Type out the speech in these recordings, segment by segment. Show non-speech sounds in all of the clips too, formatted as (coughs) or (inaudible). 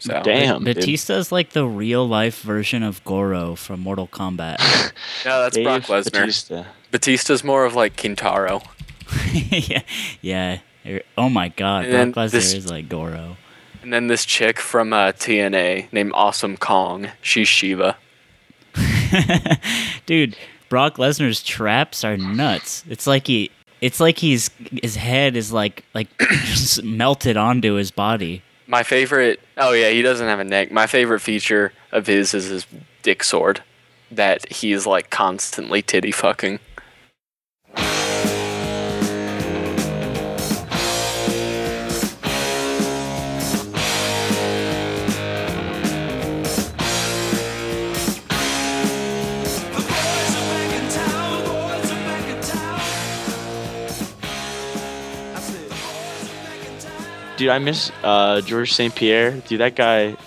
So Damn. dude. Batista's like the real life version of Goro from Mortal Kombat. (laughs) No, that's Dave Brock Lesnar. Batista. Batista's more of like Kintaro. (laughs) yeah, yeah. Oh my God, And Brock Lesnar this- is like Goro. And then this chick from uh, TNA named Awesome Kong. She's Sheeva. (laughs) Dude, Brock Lesnar's traps are nuts. It's like he it's like he's his head is like like (coughs) melted onto his body. My favorite. Oh yeah, he doesn't have a neck. My favorite feature of his is his dick sword, that he is like constantly titty fucking. Dude, I miss uh, George St. Pierre. Dude, that guy, that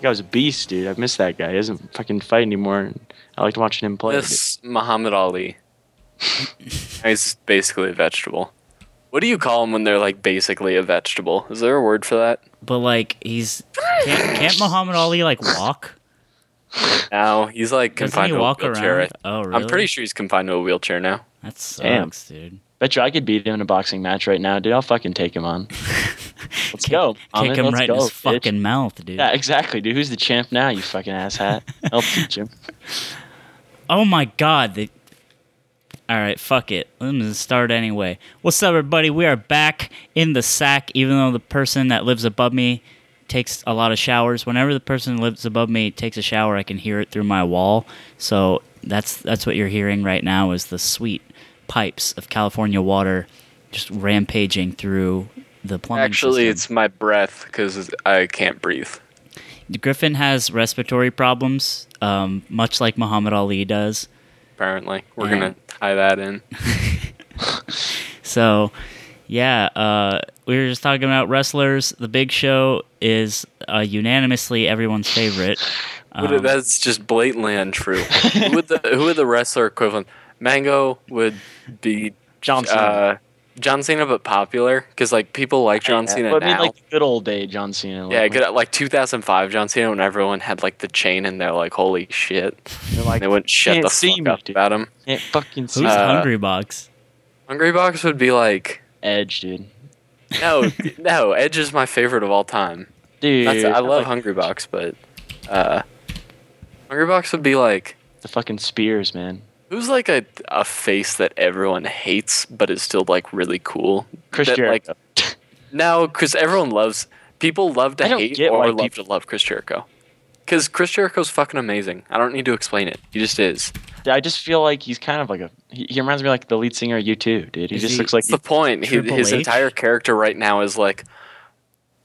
guy was a beast, dude. I miss that guy. He doesn't fucking fight anymore. and I liked watching him play. This Muhammad Ali. (laughs) He's basically a vegetable. What do you call him when they're like basically a vegetable? Is there a word for that? But like he's can't, can't Muhammad Ali like walk? No, he's like Doesn't confined he to a walk wheelchair. around? Oh, really? I'm pretty sure he's confined to a wheelchair now. That sucks, Damn. dude. Bet you I could beat him in a boxing match right now, dude. I'll fucking take him on. (laughs) Let's go. Kick him right go, in his bitch. fucking mouth, dude. Yeah, exactly, dude. Who's the champ now, you fucking asshat? I'll teach him. (laughs) Oh my god. They... All right, fuck it. Let me start anyway. What's up, everybody? We are back in the sack, even though the person that lives above me takes a lot of showers. Whenever the person that lives above me takes a shower, I can hear it through my wall. So that's that's what you're hearing right now is the sweet pipes of California water just rampaging through the plumbing Actually, system. it's my breath because I can't breathe. Griffin has respiratory problems, um, much like Muhammad Ali does. Apparently, we're gonna tie that in. (laughs) So, yeah, uh, we were just talking about wrestlers. The Big Show is uh, unanimously everyone's favorite. Um, that's just blatantly untrue. who would the who would the wrestler equivalent? Mango would be John Cena. uh, John Cena, but popular because like people like John Cena But I mean, now. like good old day John Cena. Like, yeah, good like 2005 John Cena when everyone had like the chain and they're like, holy shit, They're like, they wouldn't shut the see fuck me, up dude." about him. can't fucking see who's uh, Hungrybox? Hungry Box would be like, Edge, dude. no, (laughs) no, Edge is my favorite of all time. Dude, That's, I love like Hungrybox, but uh, Hungrybox would be like. the fucking spears, man. Who's like a, a face that everyone hates but is still like really cool? Chris That, Jericho. Like, (laughs) no, because everyone loves people love to I hate get or why love to love Chris Jericho. Because Chris Jericho's fucking amazing. I don't need to explain it. He just is. I just feel like he's kind of like a. He, he reminds me like the lead singer of U2, dude. He Is just he- looks like That's the point. He, his H? entire character right now is like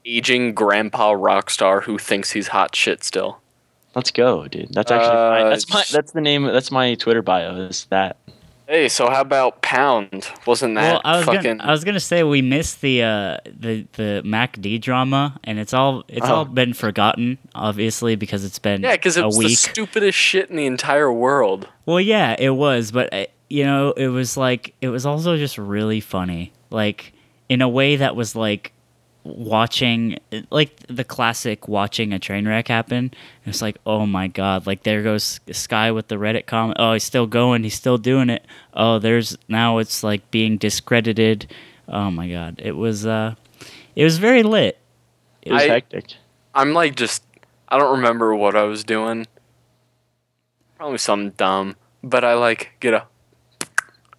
aging grandpa rock star who thinks he's hot shit still. Let's go, dude. That's actually Uh, my, that's my that's the name. That's my Twitter bio. Is that Hey, so how about Pound? Wasn't that Well, I was fucking? gonna, I was gonna say we missed the uh, the the MacD drama, and it's all it's all Oh. been forgotten, obviously, because it's been yeah, because it a was the week. stupidest shit in the entire world. Well, yeah, it was, but uh, you know, it was like it was also just really funny, like in a way that was like watching like the classic watching a train wreck happen. It's like, oh my god, like there goes Sky with the Reddit comment. Oh, he's still going, he's still doing it. Oh, there's now it's like being discredited. Oh my god, it was uh, it was very lit. it was I- hectic. I'm like just I don't remember what I was doing. Probably something dumb, but I like get a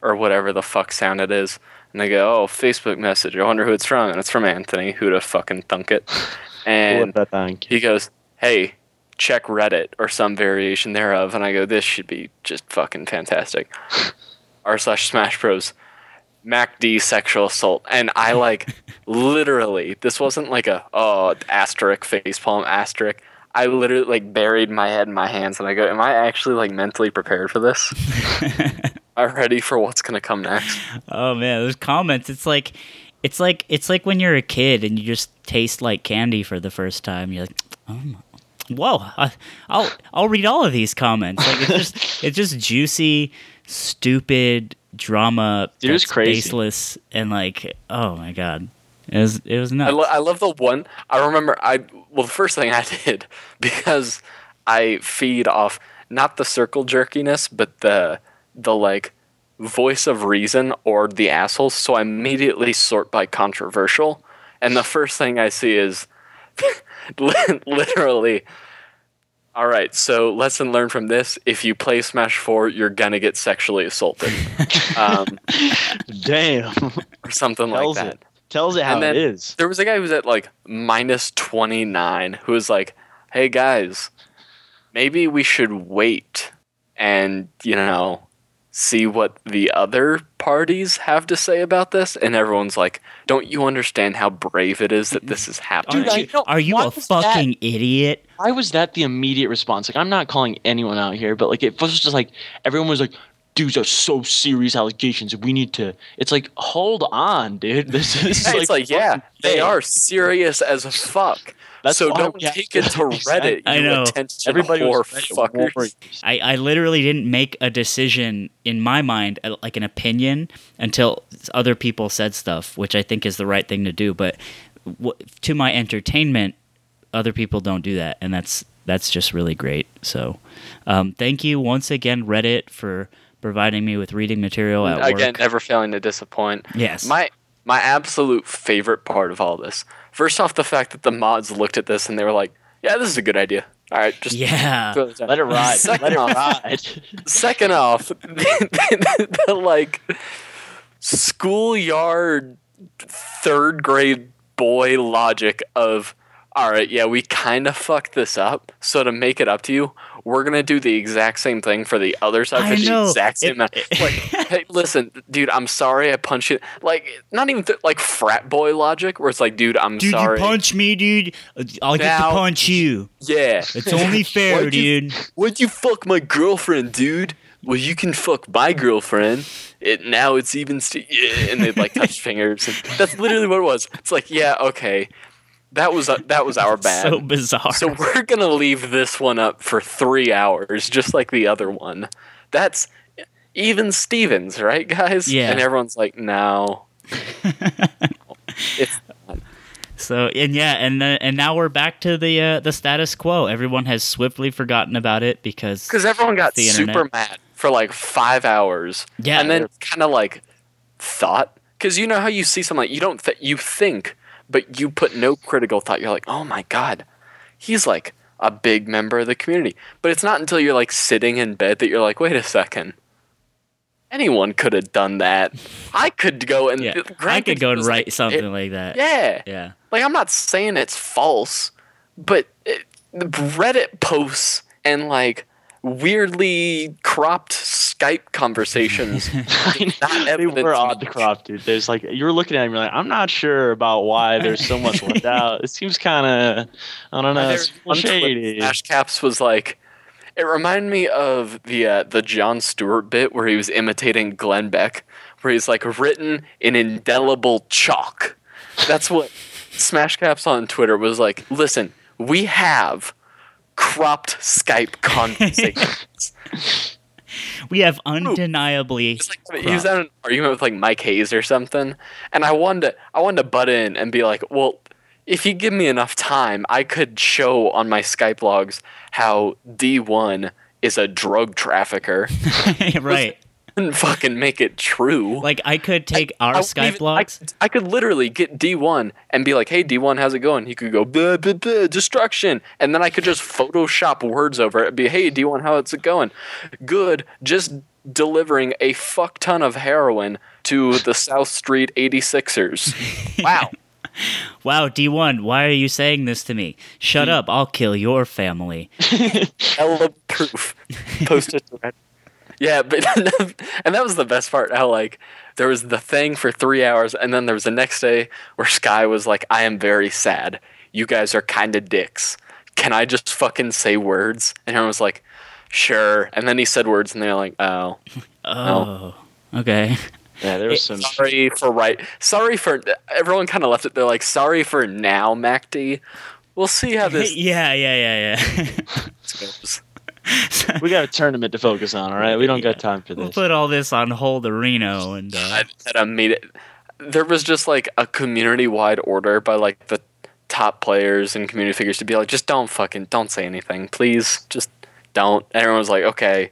or whatever the fuck sound it is, and they go, "Oh, Facebook message. I wonder who it's from." And it's from Anthony. Who to fucking thunk it? (laughs) And he goes, "Hey, check Reddit or some variation thereof." And I go, "This should be just fucking fantastic." (laughs) R slash Smash Bros. MACD sexual assault, and I like (laughs) literally. This wasn't like a oh asterisk facepalm asterisk. I literally like buried my head in my hands, and I go, "Am I actually like mentally prepared for this? I ready for what's gonna come next?" Oh man, those comments. It's like, it's like it's like when you're a kid and you just taste like candy for the first time. You're like, oh, my- whoa! I, I'll I'll read all of these comments. Like it's just (laughs) it's just juicy, stupid drama. Dude, it was that's crazy. baseless, and like, oh my god. It was it was nuts. I, lo- I love the one. I remember. I well, the first thing I (laughs) did because I feed off not the circle jerkiness, but the the like voice of reason or the assholes. So I immediately sort by controversial, and the first thing I see is (laughs) literally. All right, so lesson learned from this: if you play Smash Four, you're gonna get sexually assaulted, (laughs) um, Damn. or something like Tells that. it. Tells it how And then it is. There was a guy who was at like minus 29 who was like, hey guys, maybe we should wait and, you know, see what the other parties have to say about this. And everyone's like, don't you understand how brave it is that this is happening? Dude, I- you, know- are you a was that- fucking idiot? Why was that the immediate response? Like, I'm not calling anyone out here, but like, it was just like everyone was like, "Dudes are so serious allegations. We need to." It's like, hold on, dude. (laughs) This is Yeah, it's like, yeah, they fake. are serious as fuck. That's so don't we take it to (laughs) to- Reddit, I you know. attention Everybody whore was Reddit fuckers. I, I literally didn't make a decision in my mind, uh, like an opinion, until other people said stuff, which I think is the right thing to do. But w- to my entertainment, other people don't do that, and that's that's just really great. So, um, thank you once again, Reddit, for providing me with reading material at Again, work. never failing to disappoint. Yes. My my absolute favorite part of all this. First off, the fact that the mods looked at this and they were like, "Yeah, this is a good idea. All right, just yeah. throw. Let it ride. (laughs) Second Let it off- ride. Second off, the, (laughs) the, like schoolyard third grade boy logic of all right, yeah, we kind of fucked this up. So to make it up to you, we're gonna do the exact same thing for the other side I the know. exact same It- (laughs) like, hey, listen, dude, I'm sorry I punched you. Like, not even th- like frat boy logic, where it's like, dude, I'm Dude, sorry. you punch me, dude. I'll get to punch you. yeah, It's only (laughs) fair, Why'd you- dude. Why'd you fuck my girlfriend, dude? Well, you can fuck my girlfriend. It now it's even. St- and they'd like touch (laughs) fingers. And that's literally what it was. It's like, yeah, okay, that was uh, that was our (laughs) bad. So bizarre. So we're gonna leave this one up for three hours, just like the other one. That's even Stevens, right, guys? Yeah. And everyone's like, no. (laughs) it's So and yeah, and then and now we're back to the uh, the status quo. Everyone has swiftly forgotten about it because because everyone got The super internet. mad for like five hours. Yeah. and then kind of like thought because you know how you see something like you don't th- you think, but you put no critical thought. You're like, oh my god, he's like a big member of the community. But it's not until you're like sitting in bed that you're like, wait a second. Anyone could have done that. I could go and yeah, I could go and write like, something it- like that. yeah, yeah. like I'm not saying it's false, but it, the Reddit posts and like weirdly cropped Skype conversations. (laughs) not they were odd to crop, dude. There's like you're looking at him, you're like, I'm not sure about why there's so much left (laughs) out. It seems kind of, I don't know, it's shady. Smash Caps was like, it reminded me of the uh, the Jon Stewart bit where he was imitating Glenn Beck, where he's like written in indelible chalk. That's what Smash Caps on Twitter was like. Listen, we have cropped Skype conversations. (laughs) We have undeniably. It's like he was at an argument with like Mike Haze or something, and I wanted to, I wanted to butt in and be like, well, if you give me enough time, I could show on my Skype logs how D1 is a drug trafficker (laughs) right. And fucking make it true. Like I could take our I Skype even- logs. I, I could literally get D1 and be like, "Hey, D1, how's it going?" He could go, blah, blah, blah, "Destruction," and then I could just Photoshop words over it. and Be, "Hey, D1, how's it going?" Good. Just delivering a fuck ton of heroin to the South Street 86ers. (laughs) Wow. Wow, D1, why are you saying this to me? Shut hmm. up, I'll kill your family. (laughs) Hella proof. Posted to Reddit. Yeah, but (laughs) and that was the best part. How like there was the thing for three hours, and then there was the next day where Sky was like, "I am very sad. You guys are kind of dicks. Can I just fucking say words?" And everyone was like, "Sure." And then he said words, and they're like, "Oh, (laughs) oh. oh. Okay. Yeah, there was some. sorry for right. Sorry for." Everyone kind of left it. They're like, "Sorry for now, MacD. We'll see how (laughs) this yeah, yeah, yeah, yeah. goes." (laughs) We got a tournament to focus on, all right? We don't got time for this. we'll put all this on hold, Reno, and uh, I said immediate. there was just like a community wide order by like the top players and community figures to be like, just don't fucking don't say anything, please, just don't. And everyone was like, okay,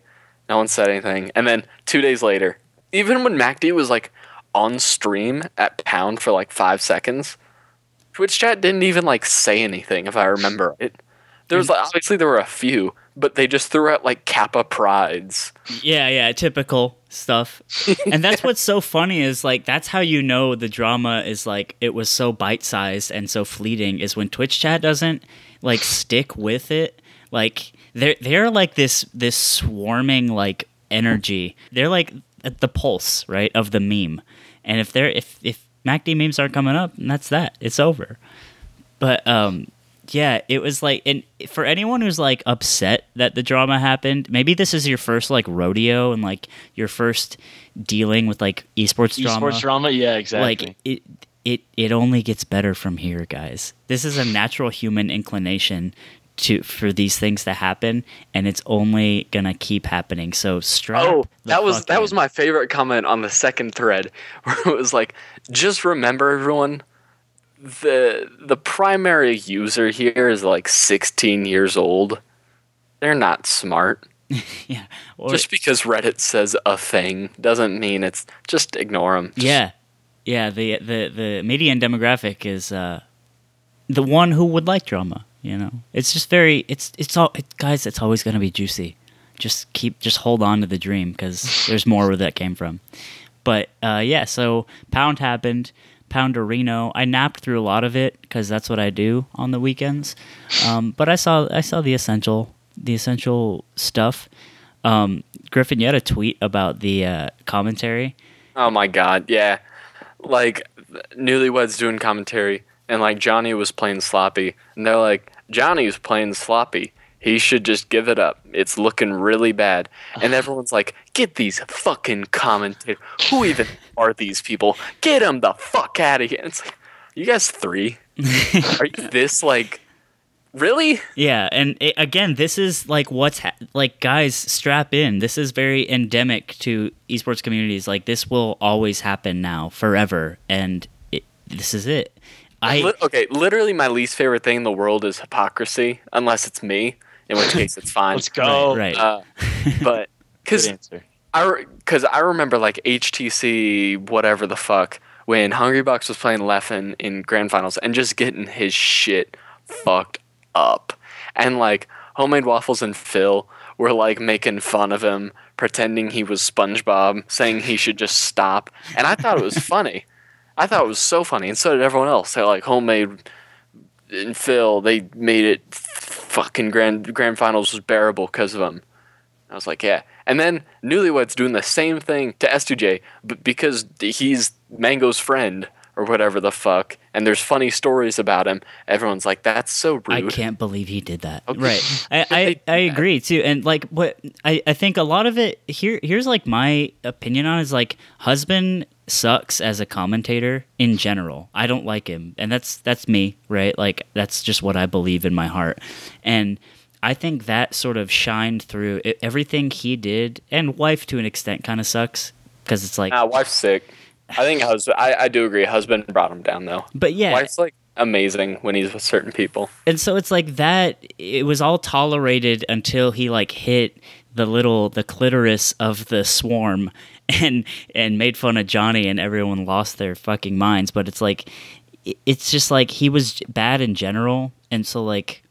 no one said anything. And then two days later, even when MacD was like on stream at Pound for like five seconds, Twitch chat didn't even like say anything if I remember it. There was like, obviously there were a few, but they just threw out like Kappa prides. Yeah, yeah, typical stuff. (laughs) and that's what's so funny is like that's how you know the drama is like it was so bite sized and so fleeting is when Twitch chat doesn't like stick with it. Like they're they're like this this swarming like energy. They're like at the pulse, right, of the meme. And if they're if if MacD memes aren't coming up, and that's that. It's over. But um yeah, it was like and for anyone who's like upset that the drama happened, maybe this is your first like rodeo and like your first dealing with like esports drama. Esports drama, yeah, exactly. Like it it it only gets better from here, guys. This is a natural human inclination to for these things to happen and it's only going to keep happening. So strap Oh, that was fuck that was my favorite comment on the second thread, (laughs) where it was like, just remember, everyone, the the primary user here is like 16 years old. They're not smart. (laughs) yeah. Just because Reddit says a thing doesn't mean it's just ignore them. Yeah, yeah. The the the median demographic is uh, the one who would like drama. You know, it's just very. It's it's all it, guys. It's always gonna be juicy. Just keep just hold on to the dream because there's more where that came from. But uh, yeah, so Pound happened. Pounderino. I napped through a lot of it because that's what I do on the weekends. Um, but I saw I saw the essential the essential stuff. Um, Griffin, you had a tweet about the uh, commentary. Oh my god, yeah. Like newlyweds doing commentary and like Johnny was playing sloppy and they're like Johnny's playing sloppy. He should just give it up. It's looking really bad. And (laughs) everyone's like, "Get these fucking commentators. Who even are these people? Get them the fuck out of here." And it's like, "You guys 3? (laughs) are you this like really?" Yeah, and it, again, this is like what's ha- like, guys, strap in. This is very endemic to esports communities. Like this will always happen now, forever, and it, this is it. I okay, literally my least favorite thing in the world is hypocrisy, unless it's me, in which case it's fine. Let's go. right. Uh, (laughs) but (laughs) Good because. I because I remember like HTC whatever the fuck when Hungrybox was playing Leffen in grand finals and just getting his shit fucked up, and like homemade waffles and Phil were like making fun of him, pretending he was SpongeBob, saying he should just stop, and I thought it was (laughs) funny. I thought it was so funny, and so did everyone else. They're like homemade and Phil. They made it fucking grand grand finals was bearable because of him. I was like, yeah. And then Newlyweds doing the same thing to S2J, but because he's Mango's friend or whatever the fuck, and there's funny stories about him, everyone's like, that's so rude." I can't believe he did that. Okay. Right. I, I, (laughs) I agree too. And like what I, I think a lot of it here here's like my opinion on is like husband sucks as a commentator in general. I don't like him. And that's that's me, right? Like that's just what I believe in my heart. And I think that sort of shined through it, everything he did and wife to an extent kind of sucks because it's like Nah, wife's sick. I think husband. I, I do agree. Husband brought him down though. but yeah, Wife's like amazing when he's with certain people. and so it's like that it was all tolerated until he like hit the little the clitoris of the swarm (laughs) and and made fun of Johnny and everyone lost their fucking minds but it's like it's just like he was bad in general and so like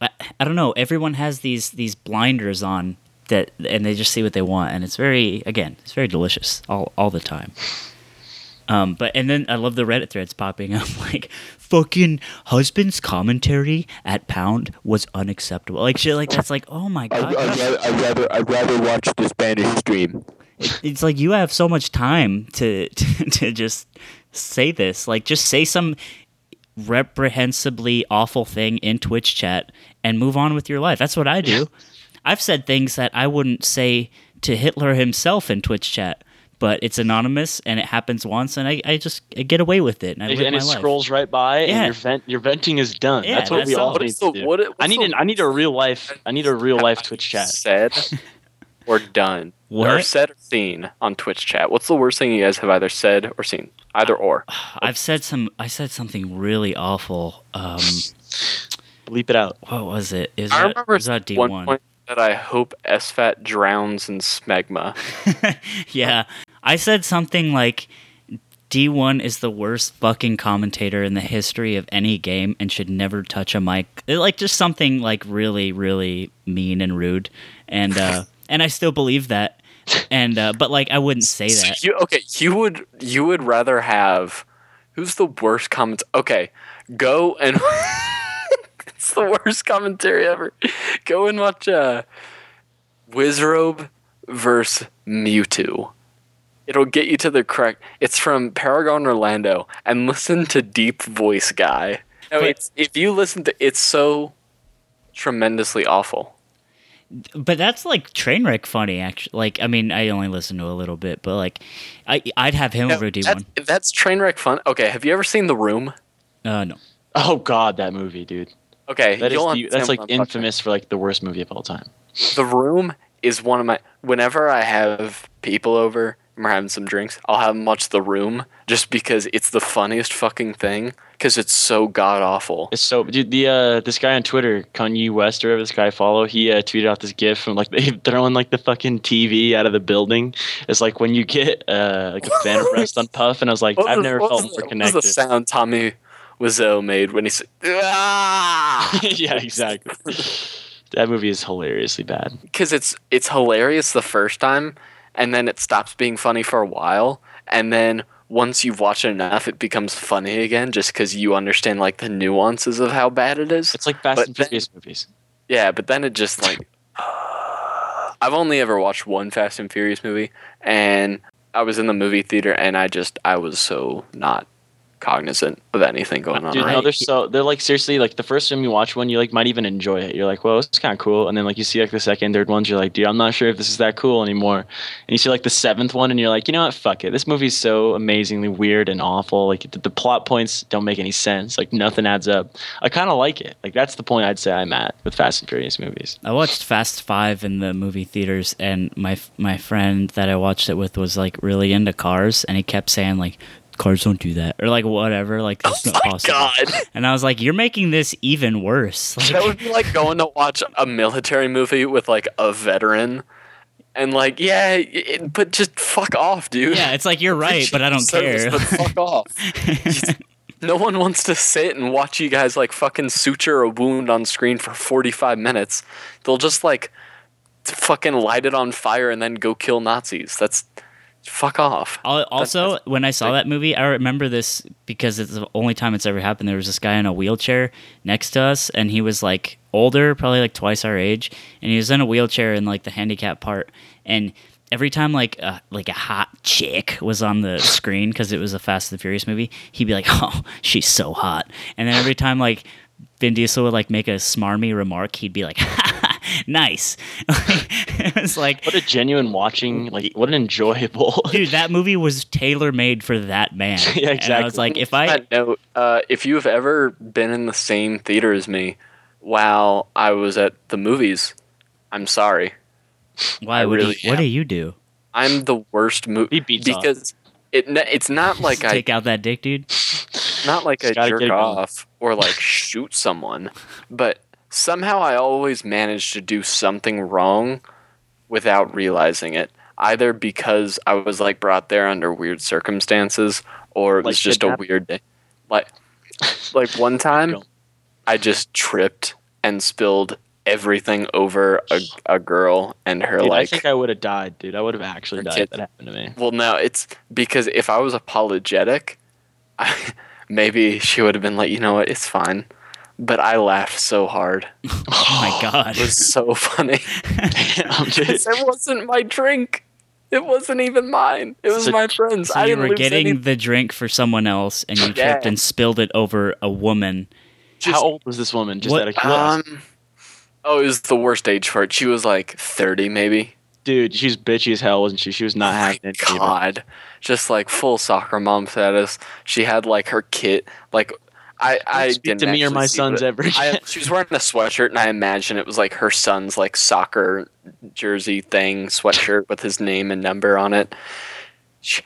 I, I don't know everyone has these these blinders on that and they just see what they want and it's very again it's very delicious all all the time um, but and then I love the Reddit threads popping up (laughs) like fucking husband's commentary at Pound was unacceptable. Like shit like that's like oh my god. rather, I'd rather, I'd rather watch the Spanish stream. It's like you have so much time to (laughs) to, to just say this. Like just say some reprehensibly awful thing in Twitch chat and move on with your life. That's what I do. I've said things that I wouldn't say to Hitler himself in Twitch chat. But it's anonymous and it happens once, and I, I just I get away with it and I live and my it life. scrolls right by, Yeah. and your vent your venting is done. Yeah, that's what that's we all- all What need the to do. what? I need the an, I need a real life I need a real life Twitch chat. said (laughs) or done or What? said or seen on Twitch chat? What's the worst thing you guys have either said or seen? Either or. (sighs) I've said some. I said something really awful. Um, Bleep it out. what was it? Is I that, remember is that D one one? point that I hope SFAT drowns in smegma. (laughs) yeah, I said something like D1 is the worst fucking commentator in the history of any game and should never touch a mic. Like just something like really really mean and rude. And uh (laughs) and I still believe that. And uh but like I wouldn't say that. You, okay, you would you would rather have who's the worst comment? Okay, go and (laughs) it's the worst commentary ever. Go and watch uh, Wizzrobe versus Mewtwo. It'll get you to the correct. It's from Paragon Orlando, and listen to Deep Voice Guy. No, But- it's if you listen to, it's so tremendously awful. But that's like Trainwreck funny actually. Like I mean I only listen to a little bit, but like I I'd have him No, over D1. that's, that's Trainwreck fun. Okay, have you ever seen The Room? Uh no. Oh God, that movie, dude. Okay, That is you'll the, that's like what I'm talking about. infamous for like the worst movie of all time. The Room is one of my. Whenever I have people over and we're having some drinks, I'll have them watch The Room just because it's the funniest fucking thing because it's so god awful. It's so dude. The uh, this guy on Twitter, Kanye West or whatever this guy I follow, he uh, tweeted out this gif from like (laughs) they throwing like the fucking TV out of the building. It's like when you get uh like a phantom rest on Puff, and I was like, What I've was- never felt more the- what connected. was the sound Tommy Wiseau made when he said, (laughs) "Ah"? yeah, exactly. (laughs) that movie is hilariously bad. because it's it's hilarious the first time, and then it stops being funny for a while, and then once you've watched it enough, it becomes funny again, just because you understand like the nuances of how bad it is. It's like Fast But and Furious movies. Yeah, but then it just like (sighs) I've only ever watched one Fast and Furious movie, and I was in the movie theater, and I just I was so not cognizant of anything going on. Dude, around no, they're so they're like seriously like the first time you watch one, you like might even enjoy it. You're like, well, it's kind of cool, and then like you see like the second, third ones, you're like, dude, I'm not sure if this is that cool anymore. And you see like the seventh one, and you're like, you know what, fuck it, this movie's so amazingly weird and awful. Like the, the plot points don't make any sense. Like nothing adds up. I kind of like it. Like that's the point I'd say I'm at with Fast and Furious movies. I watched Fast Five in the movie theaters, and my my friend that I watched it with was like really into cars, and he kept saying like, "Cars don't do that," or like whatever, like oh that's not Oh my possible. God. And I was like, "You're making this even worse." Like, (laughs) That would be like going to watch a military movie with like a veteran, and like, yeah, it, but just fuck off, dude. yeah, it's like you're (laughs) right, but I don't Service, care. But fuck off. (laughs) No one wants to sit and watch you guys like fucking suture a wound on screen for 45 minutes. They'll just like fucking light it on fire and then go kill Nazis. That's fuck off. Al- Also, when I saw that movie, I remember this because it's the only time it's ever happened. There was this guy in a wheelchair next to us, and he was like older, probably like twice our age, and he was in a wheelchair in like the handicap part. And every time like a, like a hot chick was on the (laughs) screen because it was a Fast and Furious movie, he'd be like, (laughs) "Oh, she's so hot," and then every time like Vin Diesel would like make a smarmy remark, he'd be like, (laughs) (laughs) "Nice." (laughs) it was like What a genuine watching, like what an enjoyable. (laughs) dude that movie was tailor made for that man Yeah, and i was exactly. like if i that note, uh, if you've ever been in the same theater as me while I was at the movies, I'm sorry. why I would really he, what do you do I'm the worst movie beats off. because it it's not like I take out that dick dude not like I jerk get it going. off or like shoot someone, but somehow I always manage to do something wrong without realizing it. Either because I was like brought there under weird circumstances, or it was Like just a weird day. Like, like one (laughs) time, I just tripped and spilled everything over a, a girl and her Dude, I think I would have died, dude. I would have actually died. kid- if That happened to me. Well, no, it's because if I was apologetic, (laughs) I, maybe she would have been like, you know what, it's fine. But I laughed so hard. oh my (laughs) god It was so funny. (laughs) (laughs) Damn, it wasn't my drink. It wasn't even mine. It was So- my friend's. so I you were getting any. the drink for someone else and you tripped Yeah. and spilled it over a woman How old was this woman? Just What- out of curiosity. Um, oh, it was the worst age for it. She was like thirty, maybe. dude, she's bitchy as hell, wasn't she? She was not My having it. either. God, just like full soccer mom status. She had like her kit. Like I, I speak didn't to me or my see, sons ever I, she was wearing a sweatshirt, and I imagine it was like her son's like soccer jersey thing, sweatshirt with his name and number on it. She,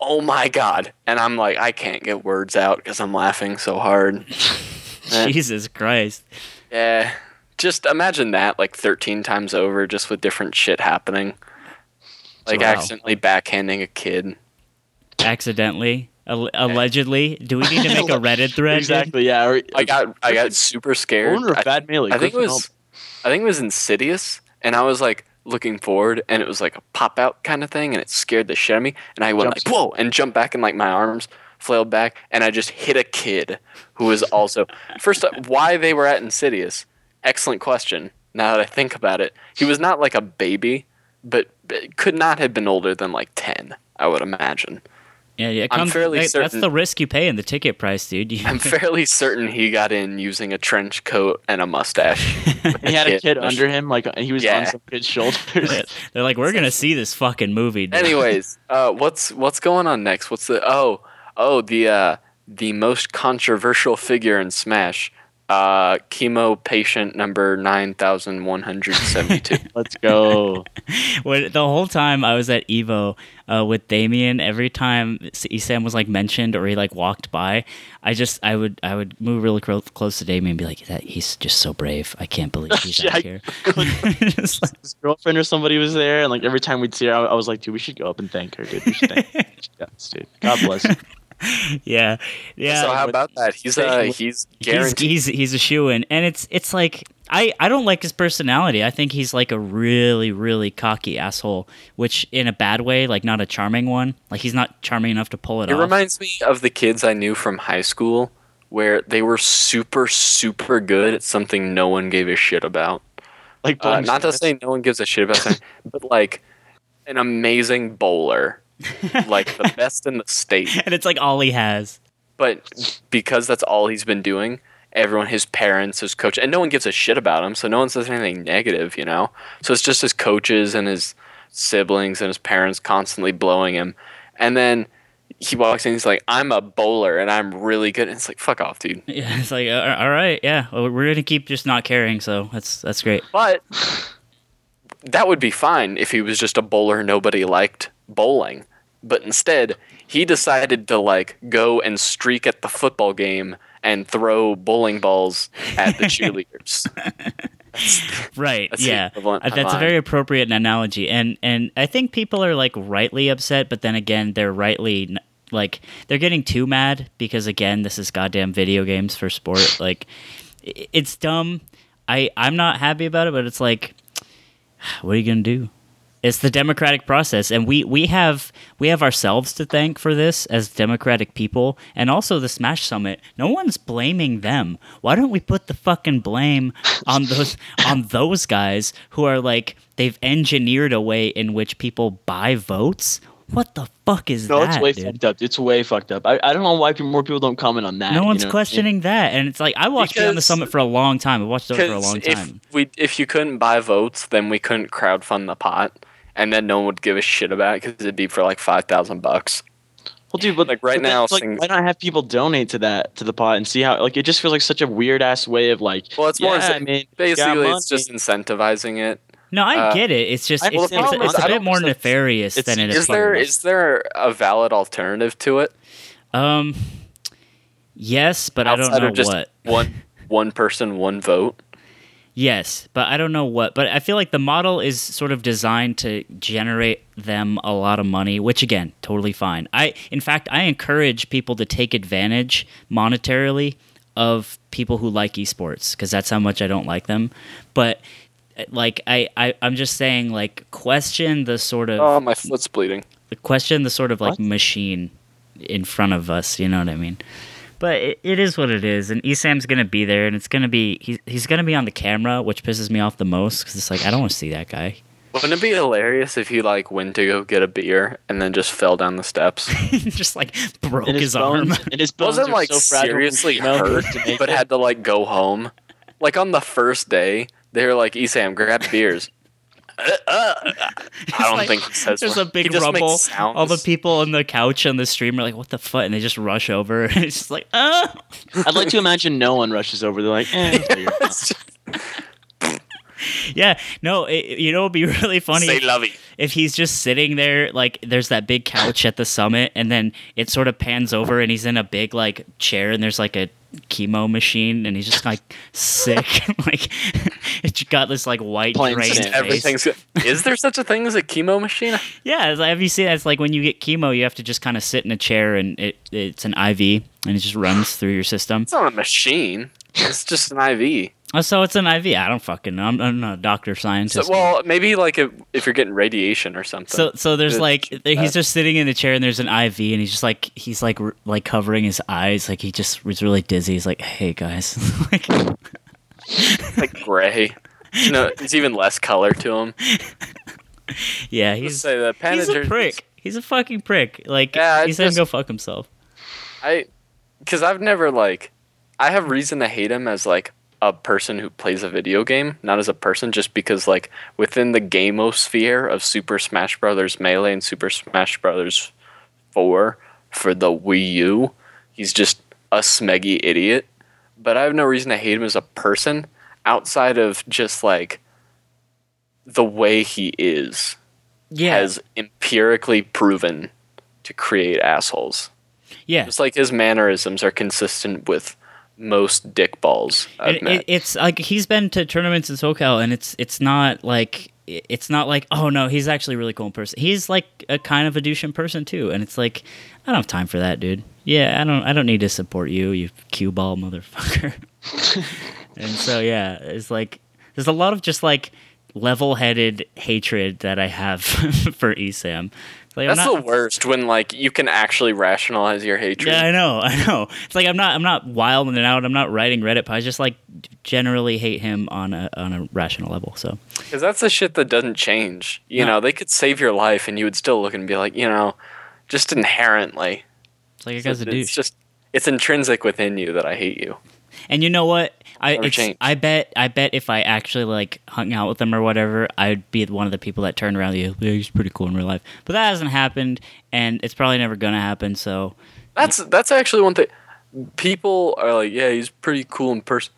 oh my god! And I'm like, I can't get words out because I'm laughing so hard. (laughs) Eh. Jesus Christ. Yeah, just imagine that like 13 times over, just with different shit happening. Like Wow. accidentally backhanding a kid. Accidentally. Al- eh. allegedly. Do we need to make a (laughs) Reddit thread? exactly. Yeah. Or, I got I got super scared. owner of I- Bad Melee. I think it Griffin was I think it was Insidious and I was like looking forward and it was like a pop out kind of thing and it scared the shit out of me and I went Jump like whoa and jumped back and like my arms flailed back and I just hit a kid who was also first why they were at Insidious. Excellent question. Now that I think about it, he was not like a baby, but but could not have been older than like 10, I would imagine. Yeah, yeah. It I'm fairly that- That's the risk you pay in the ticket price, dude. (laughs) You, I'm fairly certain he got in using a trench coat and a mustache. (laughs) He had a kid. kid under him, like he was Yeah. on some kid's shoulders. (laughs) They're like, we're gonna see this fucking movie. Dude. Anyways, uh, what's what's going on next? What's the oh oh the uh, the most controversial figure in Smash, uh, chemo patient number nine thousand one hundred seventy two. (laughs) Let's go. (laughs) when the whole time I was at Evo uh, with Damien, every time Esam was like mentioned or he like walked by, I just I would I would move really clo- close to Damien and be like, that he's just so brave. I can't believe he's (laughs) Yeah, out here. Just like- His girlfriend or somebody was there, and like every time we'd see her, I, I was like, dude, we should go up and thank her, dude. We should thank her. Yes, dude. God bless. you. (laughs) yeah, yeah. so how about that? He's uh, he's he's guaranteed. he's he's a shoe in, and it's it's like I I don't like his personality. I think he's like a really really cocky asshole, which in a bad way, like not a charming one. Like he's not charming enough to pull it, It off. It reminds me of the kids I knew from high school, where they were super super good at something no one gave a shit about. Like, Uh, not to say no one gives a shit about something, but like an amazing bowler, like the best in the state. (laughs) and it's like all he has. But because that's all he's been doing, everyone, his parents, his coach, and no one gives a shit about him, so no one says anything negative, you know? So it's just his coaches and his siblings and his parents constantly blowing him. And then he walks in, he's like, I'm a bowler and I'm really good. And it's like, fuck off, dude. Yeah, it's like all right, yeah. Well, we're gonna keep just not caring, so that's that's great. But that would be fine if he was just a bowler nobody liked bowling. But instead, he decided to like go and streak at the football game and throw bowling balls at the (laughs) cheerleaders. (laughs) Right? That's yeah, Uh, that's a very appropriate analogy, and and I think people are like rightly upset, but then again, they're rightly like they're getting too mad because again, this is goddamn video games for sport. (sighs) like, it's dumb. I I'm not happy about it, but it's like, (sighs) what are you gonna do? It's the democratic process, and we we have we have ourselves to thank for this as democratic people, and also the Smash Summit. No one's blaming them. Why don't we put the fucking blame on those (laughs) on those guys who are like they've engineered a way in which people buy votes? What the fuck is No, that, No, it's way dude? fucked up. It's way fucked up. I, I don't know why people, more people don't comment on that. No you one's know what I questioning that, and it's like I watched Beyond the Summit for a long time. I watched it for a Because long if time. we if you couldn't buy votes, then we couldn't crowdfund the pot, and then no one would give a shit about it because it'd be for like five thousand bucks. Well, dude, but Like, right but now, like, things- why not have people donate to that to the pot and see how? Like, it just feels like such a weird ass way of like. Well, it's more yeah, ince- I mean, Basically, it's just incentivizing it. No, I uh, get it. It's just I it's, understand, it's, but it's I a bit more nefarious it's- than it Is there fun. is there a valid alternative to it Um, yes, but I don't know of just what. one one person one vote? Yes, but I don't know what. But I feel like the model is sort of designed to generate them a lot of money, which again, totally fine. I, in fact, I encourage people to take advantage monetarily of people who like esports because that's how much I don't like them. But uh, like, I, I, I'm just saying, like, question the sort of Oh, my foot's bleeding. The question the sort of like What? machine in front of us. You know what I mean? But it, it is what it is, and Esam's gonna be there, and it's gonna be he's he's gonna be on the camera, which pisses me off the most because it's like I don't want to see that guy. Wouldn't it be hilarious if he like went to go get a beer and then just fell down the steps? (laughs) just like broke And his, his, arm. bones, and his bones Wasn't are like so fragile from seriously hurt, but had to like go home. Like on the first day, they were like, "Esam, grab beers." (laughs) I don't like- think he says. There's a words. He big just makes rumble. All the people on the couch on the stream are like, "What the fuck?" And they just rush over. And (laughs) it's just like, "Ah!" I'd like to imagine no one rushes over. They're like, eh, (laughs) it's weird. It's just- (laughs) Yeah, no, it, you know, it'd be (laughs) really funny Say if, lovey. if he's just sitting there, like there's that big couch at the summit, and then it sort of pans over, and he's in a big like chair, and there's like a chemo machine, and he's just like sick, (laughs) like it's got this like white drained Everything's. Is there such a thing as a chemo machine? Yeah, like- have you seen? that? It's like when you get chemo, you have to just kind of sit in a chair, and it it's an IV, and it just runs through your system. It's not a machine. It's just an IV. Oh, so it's an IV. I don't fucking know. I'm, I'm not a doctor So, scientist. well, maybe like if, if you're getting radiation or something. So so there's Good. like Uh, he's just sitting in a chair and there's an IV and he's just like he's like like covering his eyes like he just was really dizzy. He's like, "Hey guys." (laughs) like (laughs) like gray. You no, know, it's even less color to him. yeah, he's say the he's a prick. He's a fucking prick. Like Yeah, he it's said just- go fuck himself. I, because I've never like, I have reason to hate him as like a person who plays a video game, not as a person, just because like within the gamosphere of Super Smash Brothers Melee and Super Smash Brothers Four for the Wii U, he's just a smeggy idiot. But I have no reason to hate him as a person outside of just like the way he is Yeah. has empirically proven to create assholes. yeah. Just like his mannerisms are consistent with most dick balls I've It, met. it, it's like he's been to tournaments in SoCal, and it's it's not like it's not like oh no, he's actually a really cool in person. He's like a kind of a douche in person too, and it's like I don't have time for that, dude. Yeah, I don't I don't need to support you, you cue ball motherfucker. (laughs) and so yeah, it's like there's a lot of just like level-headed hatred that I have (laughs) for Esam. Like, That's not- the worst when like you can actually rationalize your hatred. Yeah, I know, (laughs) I know. It's like I'm not, I'm not wilding it out. I'm not writing Reddit posts. I just like generally hate him on a on a rational level. So Because that's the shit that doesn't change. You No. know, they could save your life and you would still look and be like, you know, just inherently. it's like guy's a it's just it's intrinsic within you that I hate you. And you know what? I it's. I bet I bet if I actually like hung out with him or whatever, I'd be one of the people that turned around. and, Yeah, he's pretty cool in real life. But that hasn't happened, and it's probably never gonna happen. So That's that's actually one thing. People are like, yeah, he's pretty cool in person.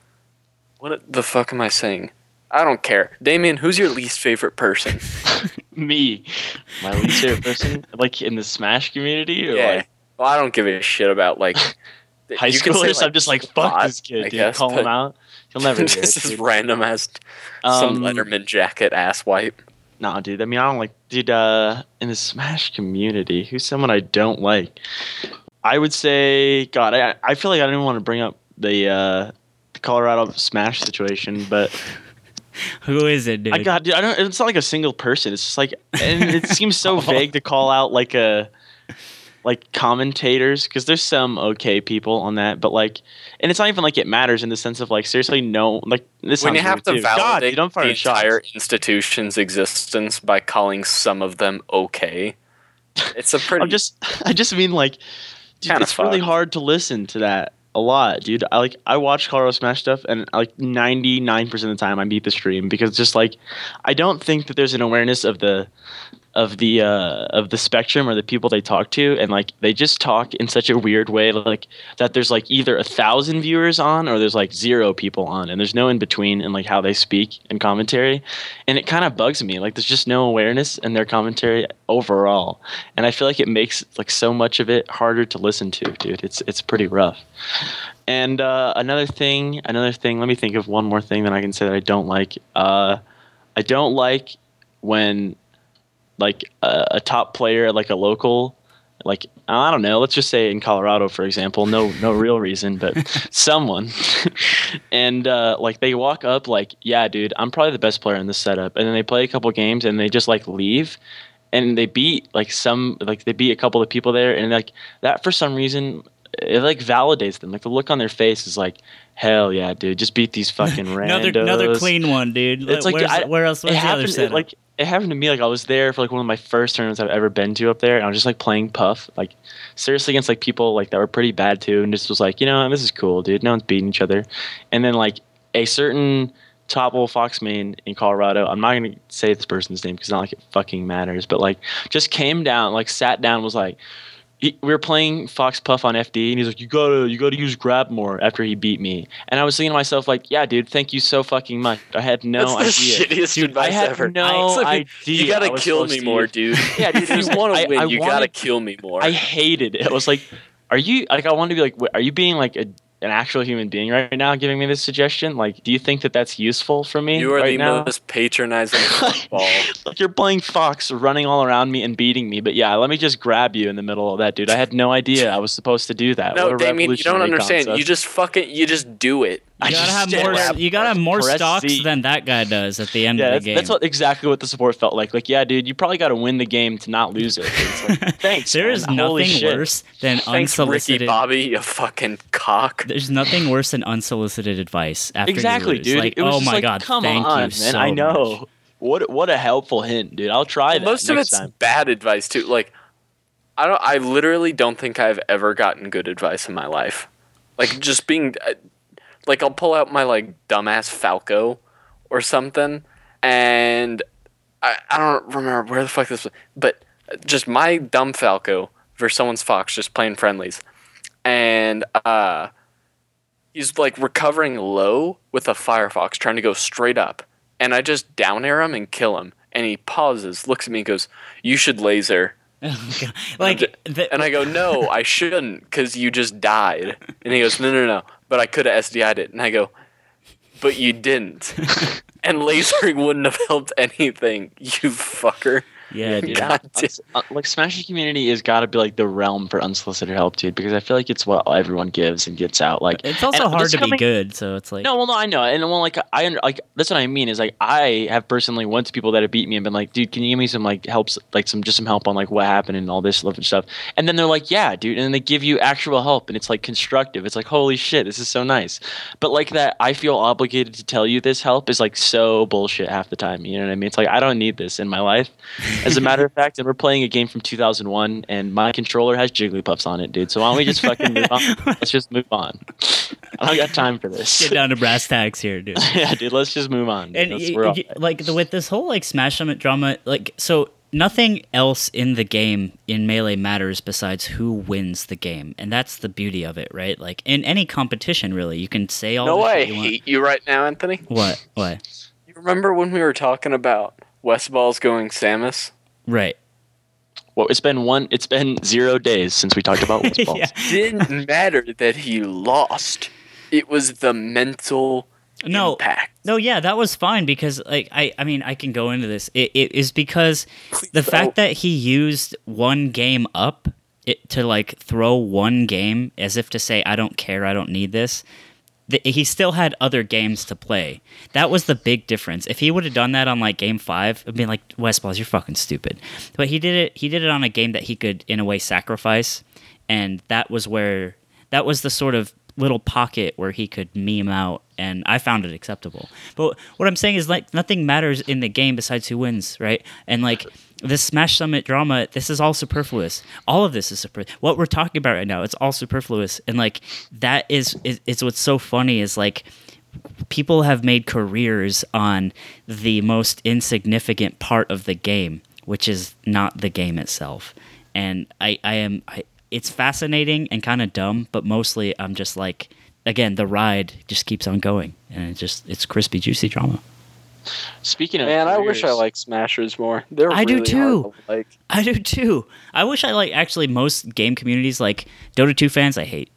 What the fuck am I saying? I don't care. Damien, who's your least favorite person? (laughs) Me, my least favorite person, like in the Smash community, or yeah. like Well, I don't give a shit about like high you can say, schoolers. I'm just like, fuck hot, this kid, I dude. guess, Call him out. He'll (laughs) never hear this it. is dude. random as some Um, Letterman jacket ass wipe. Nah, dude. I mean, I don't like, dude. Uh, in the Smash community, who's someone I don't like? I would say, God, I, I feel like I didn't want to bring up the uh, the Colorado Smash situation, but (laughs) who is it, dude? I got, dude, I don't. It's not like a single person. It's just like, and it (laughs) seems so vague to call out like a like commentators because there's some okay people on that, but like, and it's not even like it matters in the sense of like seriously, no, like this. When you have to too. God, validate I'm the firing shots. entire institution's existence by calling some of them okay, it's a (laughs) pretty. I'm just (laughs) I just mean like dude, it's really hard to listen to that a lot, dude. I like I watch Colorado Smash stuff and like 99% of the time I beat the stream because just like I don't think that there's an awareness of the of the uh of the spectrum or the people they talk to and like they just talk in such a weird way like that there's like either a thousand viewers on or there's like zero people on and there's no in between in like how they speak and commentary. And it kind of bugs me like there's just no awareness in their commentary overall. And i feel like it makes like so much of it harder to listen to dude. It's it's pretty rough. And uh, another thing another thing let me think of one more thing that i can say that i don't like. Uh, i don't like when like a, a top player like a local like I don't know, let's just say in Colorado, for example, no no real reason, but (laughs) someone, and uh, like they walk up like, yeah, dude, I'm probably the best player in this setup, and then they play a couple games and they just like leave, and they beat like some like they beat a couple of people there, and like that for some reason it like validates them, like the look on their face is like, hell yeah, dude, just beat these fucking randos. (laughs) another another clean one, dude. It's like, I- where else? Where's the other happened it, setup? like it happened to me like I was there for like one of my first tournaments I've ever been to up there and I was just like playing puff like seriously against like people like that were pretty bad too and just was like you know this is cool dude no one's beating each other and then like a certain Topple Fox Main in Colorado. I'm not gonna say this person's name because not like it fucking matters. But like, just came down, like sat down, was like, he, we were playing Fox Puff on FD, and he's like, "You gotta, you gotta use grab more." After he beat me, and I was thinking to myself, like, "Yeah, dude, thank you so fucking much." I had no That's the idea. shittiest Dude, advice I had ever. no I- idea. You gotta kill me to more, use- dude. (laughs) Yeah, dude, if you want to win, I- I you gotta kill me more. I hated it. I was like, "Are you like?" I wanted to be like, "Are you being like a, an actual human being right now, giving me this suggestion? Like, do you think that that's useful for me you are right the now?" most patronizing (laughs) football. like you're playing Fox, running all around me and beating me. But yeah, let me just grab you in the middle of that, dude. I had no idea I was supposed to do that. No, What a Damien, you don't understand. concept. You just fucking, you just do it. I You gotta have more. there, You gotta have more stocks Z. than that guy does at the end Yeah, of that's, the game. that's what exactly what the support felt like. Like, yeah, dude, you probably got to win the game to not lose it. It's like, (laughs) thanks. there man. is Holy nothing shit. worse than Thanks, Ricky unsolicited. Bobby, you fucking cock. There's nothing worse than unsolicited advice. After you Exactly, lose. dude. Like, it was oh just my like, god, come thank on, you man. so I know. much. What what a helpful hint, dude. I'll try that Most of it's time. bad advice too. Like, I don't. I literally don't think I've ever gotten good advice in my life. Like just being, uh, like I'll pull out my like dumbass Falco, or something, and I I don't remember where the fuck this was, but just my dumb Falco versus someone's Fox just playing friendlies, and uh, he's like recovering low with a Firefox trying to go straight up, and I just down air him and kill him, and he pauses, looks at me, and goes, "You should laser." (laughs) Oh, like, And I go, no, I shouldn't, because you just died. And he goes, no, no, no, but I could have SDI'd it. And I go, but you didn't. (laughs) and lasering wouldn't have helped anything, you fucker. Yeah, dude. God damn. Uns- uh, like Smash community has got to be like the realm for unsolicited help, dude. Because I feel like it's what everyone gives and gets out. Like It's also and hard to coming- be good, so it's like No, well, no, I know, and well, like I under, like that's what I mean is like I have personally went to people that have beat me and been like, dude, can you give me some like helps, like some just some help on like what happened and all this stuff and stuff, and then they're like, yeah, dude, and then they give you actual help and it's like constructive. It's like holy shit, this is so nice, but like that, I feel obligated to tell you this help is like so bullshit half the time. You know what I mean? It's like I don't need this in my life. As a matter of fact, and we're playing a game from 2001, and my controller has Jigglypuffs on it, dude. So why don't we just fucking move on? (laughs) Let's just move on. I don't got time for this. get down to brass tacks here, dude. (laughs) yeah, dude, let's just move on. dude. and That's- y- we're y- like the, with this whole like Smash Summit drama, like so nothing else in the game in melee matters besides who wins the game, and that's the beauty of it, right? Like in any competition, really, you can say all No the way, shit you want. hate you right now, Anthony. What? What? You remember when we were talking about Westballz's going Samus? Right. well, it's been one. It's been zero days since we talked about (laughs) Westballz. yeah. Didn't (laughs) matter that he lost. It was the mental No. impact. No, yeah, that was fine because like I I mean I can go into this. It, it is because the Please fact don't. that he used one game up it, to like throw one game as if to say I don't care, I don't need this. He still had other games to play. That was the big difference. If he would have done that on like game five, it'd be like Westballz, you're fucking stupid. But he did it. He did it on a game that he could, in a way, sacrifice, and that was where that was the sort of little pocket where he could meme out, and I found it acceptable. But what I'm saying is like nothing matters in the game besides who wins, right? And like this Smash Summit drama, this is all superfluous. All of this is superfluous. What we're talking about right now, it's all superfluous, and like that is is, what's so funny is like people have made careers on the most insignificant part of the game, which is not the game itself. And I, I am, I, it's fascinating and kind of dumb, but mostly I'm just like, again, the ride just keeps on going, and it just, it's crispy, juicy drama. Speaking of, Man, I wish I liked Smashers more. They're I do too. hard to like. I do too. I wish I like actually most game communities like Dota 2 fans I hate.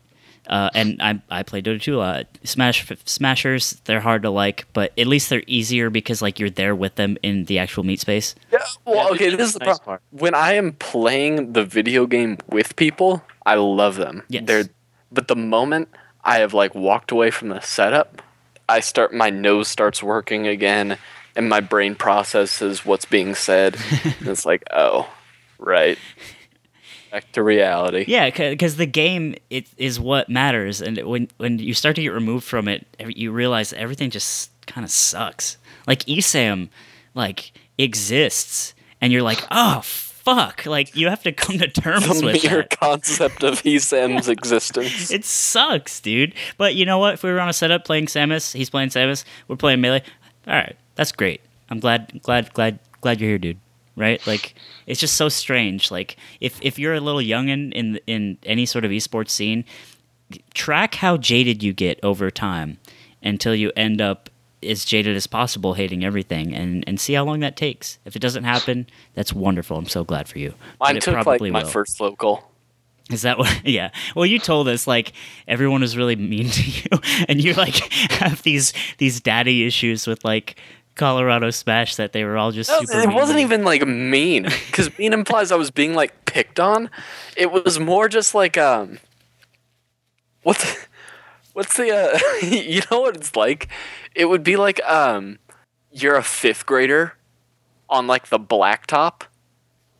Uh, and I I play Dota 2 a lot. Smash Smashers they're hard to like, but at least they're easier because like you're there with them in the actual meat space. Yeah, well, Yeah, okay, this this is is the the nice problem. When I am playing the video game with people, I love them. Yes. They're, but the moment I have like walked away from the setup, I start my nose starts working again, and my brain processes what's being said. and (laughs) it's like, oh, right. Back to reality. Yeah, because the game it is what matters, and when when you start to get removed from it, you realize everything just kind of sucks. Like ESAM, like exists, and you're like, oh fuck! Like you have to come to terms The with mere that. concept of ESAM's (laughs) existence. It sucks, dude. But you know what? If we were on a setup playing Samus, he's playing Samus, we're playing melee. All right, that's great. I'm glad, glad, glad, glad you're here, dude. Right? Like, it's just so strange. Like, if if you're a little youngin in in any sort of esports scene, track how jaded you get over time until you end up as jaded as possible, hating everything, and and see how long that takes. If it doesn't happen, that's wonderful. I'm so glad for you. Mine took like my will. first local. Is that what? (laughs) Yeah. Well, you told us like everyone was really mean (laughs) to you, and you like (laughs) have these these daddy issues with like Colorado Smash that they were all just No, super. it wasn't even like mean because mean implies I was being like picked on. It was more just like um, what's what's the uh, (laughs) you know what it's like? It would be like um, you're a fifth grader on like the blacktop,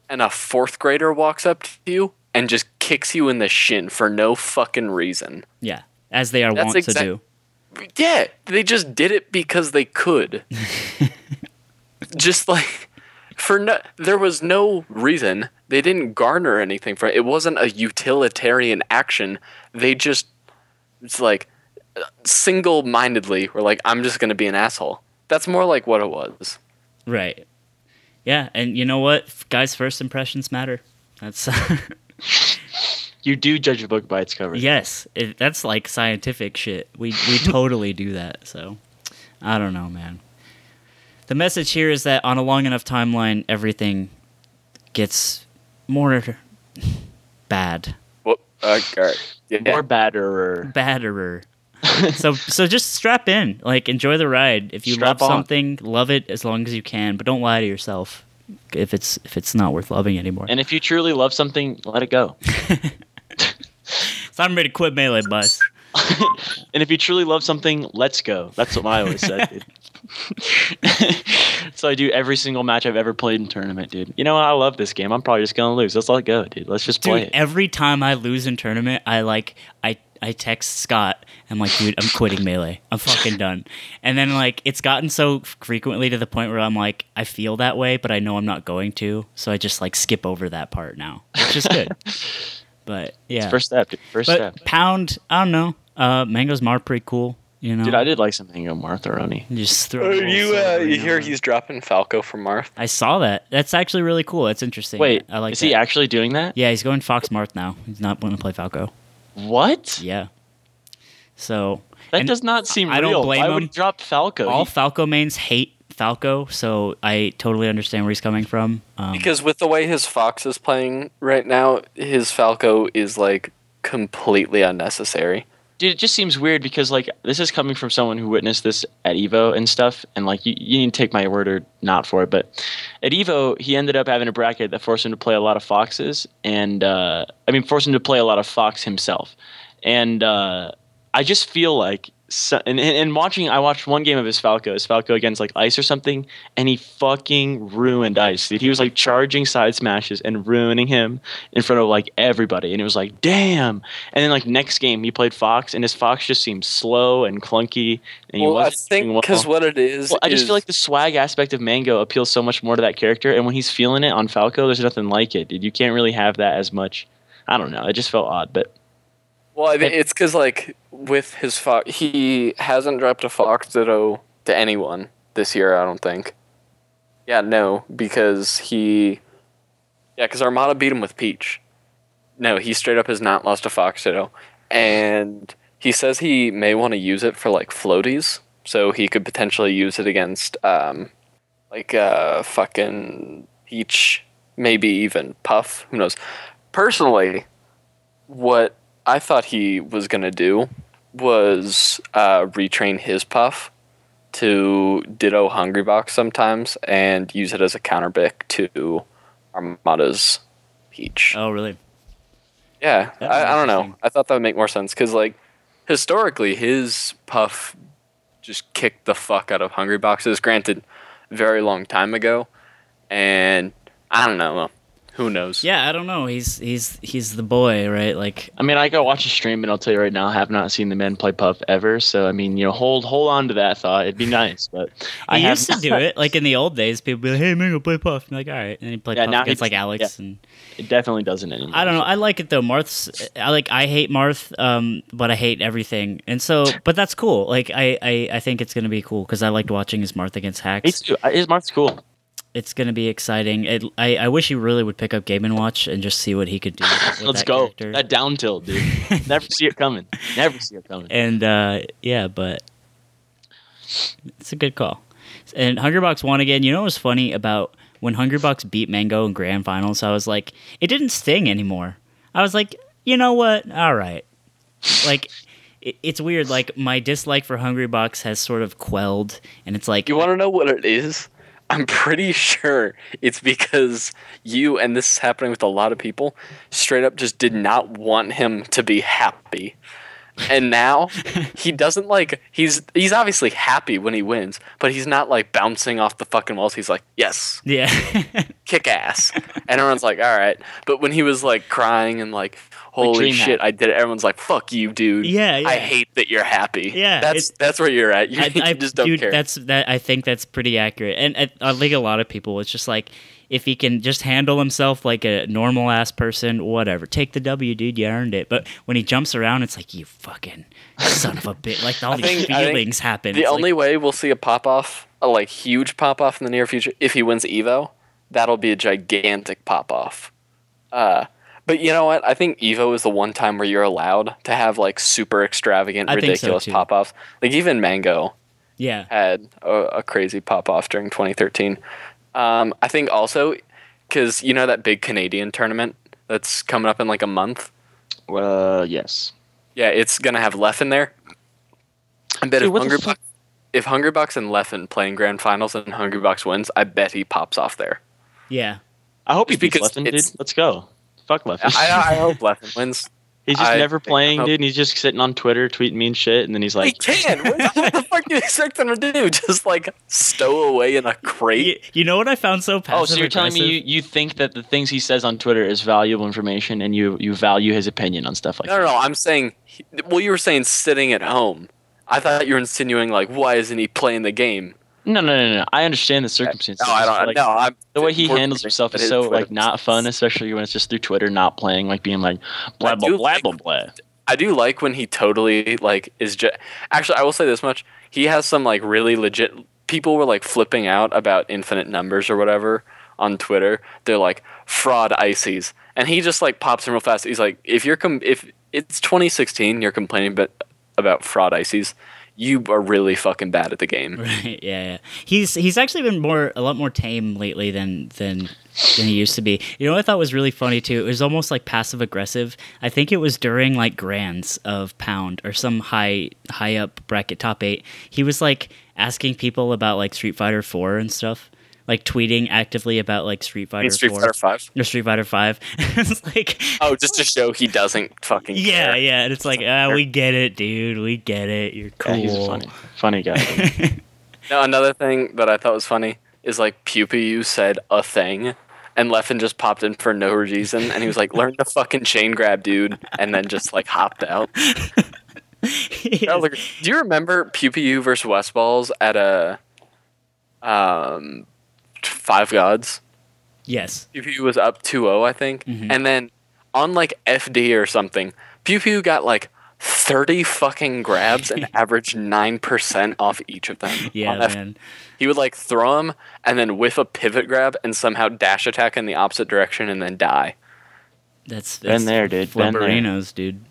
and a fourth grader walks up to you and just kicks you in the shin for no fucking reason. Yeah, as they are That's wont exact- to do. Yeah, they just did it because they could. (laughs) just like for no, there was no reason. They didn't garner anything for it. It wasn't a utilitarian action. They just it's like single-mindedly were like I'm just going to be an asshole. That's more like what it was. Right. Yeah, and you know what, guys? First impressions matter. That's (laughs) You do judge a book by its cover. yes, it, that's like scientific shit. We we (laughs) totally do that. So I don't know, man. The message here is that on a long enough timeline, everything gets more bad. Well, uh. Yeah. More badderer. badderer. (laughs) so so just strap in, like enjoy the ride. If you Strap love on. something, love it as long as you can, but don't lie to yourself if it's if it's not worth loving anymore. And if you truly love something, let it go. so I'm ready to quit melee, bus. (laughs) and if you truly love something, let's go. That's what I always said, dude. (laughs) so I do every single match I've ever played in tournament, dude. You know what? I love this game. I'm probably just gonna lose. Let's let it go, dude. Let's just play it. every time I lose in tournament, I like I I text Scott. I'm like, dude, I'm quitting (laughs) melee. I'm fucking done. And then like it's gotten so frequently to the point where I'm like, I feel that way, but I know I'm not going to, so I just like skip over that part now, which is good. (laughs) but yeah, First step, dude. First but step. pound, I don't know. Uh, mangoes mar pretty cool. You know, Dude, I did like some Mango Martharoni. You just throw. Oh, you uh, you hear there. he's dropping Falco from Marth? I saw that. That's actually really cool. That's interesting. Wait, I like. is that. he actually doing that? Yeah, he's going Fox Marth now. He's not going to play Falco. What? Yeah. So That does not seem I don't real. blame Why would him. he drop Falco? all He- Falco mains hate Falco, so I totally understand where he's coming from. Um, Because with the way his Fox is playing right now, his Falco is like completely unnecessary. Dude, it just seems weird because like this is coming from someone who witnessed this at Evo and stuff, and like you, you need to take my word or not for it, but at Evo he ended up having a bracket that forced him to play a lot of foxes, and uh, I mean forced him to play a lot of fox himself, and uh, I just feel like. So, and, and watching, I watched one game of his Falco, his Falco against like Ice or something, and he fucking ruined Ice. Dude. He was like charging side smashes and ruining him in front of like everybody, and it was like, damn. And then like next game, he played Fox, and his Fox just seemed slow and clunky, and he well, I think well. because what it is, Well, I just is- feel like the swag aspect of Mango appeals so much more to that character, and when he's feeling it on Falco, there's nothing like it, dude. You can't really have that as much. I don't know. It just felt odd, but Well, I think it's because like with his fox, he hasn't dropped a Fox Ditto to anyone this year. I don't think. Yeah, no, because he, yeah, because Armada beat him with Peach. No, he straight up has not lost a Fox Ditto, and he says he may want to use it for like floaties, so he could potentially use it against um, like uh, fucking Peach, maybe even Puff. Who knows? Personally, what I thought he was gonna do was uh, retrain his puff to ditto Hungrybox sometimes and use it as a counter pick to Armada's Peach. oh, really? yeah, I, I don't know. I thought that would make more sense because like historically, his puff just kicked the fuck out of Hungryboxes. Granted, very long time ago, and I don't know. Who knows? Yeah, I don't know. He's he's he's the boy, right? Like I mean, I go watch a stream, and I'll tell you right now, I have not seen the men play Puff ever. So I mean, you know, hold hold on to that thought. It'd be nice, but (laughs) I he have used to do it. Like in the old days, people would be like, "Hey, man, go play Puff." I'm like, all right, and he played Yeah, Puff now against he- like Alex, and It definitely doesn't anymore. I don't know. I like it though. Marth's. I like. I hate Marth, um, but I hate everything, and so. But that's cool. Like I, I, I think it's gonna be cool because I liked watching his Marth against Me Hacks. too. I- His Marth's cool. It's gonna be exciting. It, I, I wish he really would pick up Game and Watch and just see what he could do. With (laughs) Let's that go. character. That down tilt, dude. (laughs) Never see it coming. Never see it coming. and uh, yeah, but it's a good call. And Hungrybox won again. You know what was funny about when Hungrybox beat Mango in grand finals? I was like, it didn't sting anymore. I was like, you know what? All right. Like, it, it's weird. Like my dislike for Hungrybox has sort of quelled, and it's like, You want to know what it is? I'm pretty sure it's because you, and this is happening with a lot of people, straight up just did not want him to be happy. And now (laughs) he doesn't like he's he's obviously happy when he wins, but he's not like bouncing off the fucking walls. He's like, "Yes, yeah, (laughs) kick ass." And everyone's like, "All right." But when he was like crying and like, "Holy shit, I did it." Everyone's like, "Fuck you, dude." Yeah, yeah. I hate that you're happy. Yeah, That's that's where you're at. (laughs) You, I, you I, just don't dude, care. That's that. I think that's pretty accurate, and I, I think a lot of people. It's just like if he can just handle himself like a normal ass person, whatever. Take the W, dude. You earned it. But when he jumps around, it's like you fucking son of a bitch. Like all (laughs) I these think feelings happen. The It's only like, way we'll see a pop off, a like huge pop off in the near future, if he wins Evo, that'll be a gigantic pop off. Uh, but you know what? I think Evo is the one time where you're allowed to have like super extravagant, I think so, ridiculous pop offs. Like even Mango yeah, had a, a crazy pop off during 2013. Um, I think also because you know that big Canadian tournament that's coming up in like a month. Uh, yes. Yeah, it's gonna have Leffen there. I bet Dude, if what the Hungrybox, if Hungrybox and Leffen play in grand finals and Hungrybox wins, I bet he pops off there. yeah. I hope he Just beats because Leffen, dude. Let's go. Fuck Leffen. I, I hope Leffen wins. (laughs) he's just I never playing, dude. And he's just sitting on Twitter tweeting mean shit, and then he's he like, can. What, what the fuck (laughs) do you expect him to do? (laughs) Just like stow away in a crate? You, you know what I found so passive "Oh, so you're telling me you, you think that the things he says on Twitter is valuable information, and you you value his opinion on stuff like No, that?" no, no. I'm saying. he- Well, you were saying sitting at home. I thought you were insinuating like, why isn't he playing the game? No, no, no, no. I understand the circumstances. No, I don't. Like, no, I'm the way he handles himself is so Twitter like not fun, especially when it's just through Twitter, not playing, like being like blah blah blah like- blah blah. I do like when he totally like is just. Actually, I will say this much: he has some like really legit. People were like flipping out about infinite numbers or whatever on Twitter. They're like fraud ices, and he just like pops in real fast. He's like, if you're com- if it's 2016, you're complaining about about fraud ices. You are really fucking bad at the game. (laughs) Right, yeah, yeah. He's he's actually been more a lot more tame lately than than than he used to be. You know what I thought was really funny too? It was almost like passive aggressive. I think it was during like grands of Pound or some high high up bracket top eight. He was like asking people about like Street Fighter Four and stuff. Like tweeting actively about like Street I Fighter mean, Street 4 Fighter Five. or Street Fighter Five. (laughs) it's like Oh, just to show he doesn't fucking. yeah, care. yeah. And it's like, ah, we get it, dude. We get it. You're cool. Yeah, he's a funny, funny guy. (laughs) Now, another thing that I thought was funny is like Pew Pew said a thing, and Leffen just popped in for no reason, and he was like, (laughs) "Learn the fucking chain grab, dude," and then just like hopped out. I like, Do you remember Pew Pew versus Westballz at a um Five Gods? yes. Pew Pew was up 2-0, I think, Mhm. and then on like FD or something, Pew Pew got like. 30 fucking grabs and (laughs) averaged 9% off each of them. Yeah, man. he would like throw him and then whiff a pivot grab and somehow dash attack in the opposite direction and then die. That's, Been there, dude. Been there. Dude.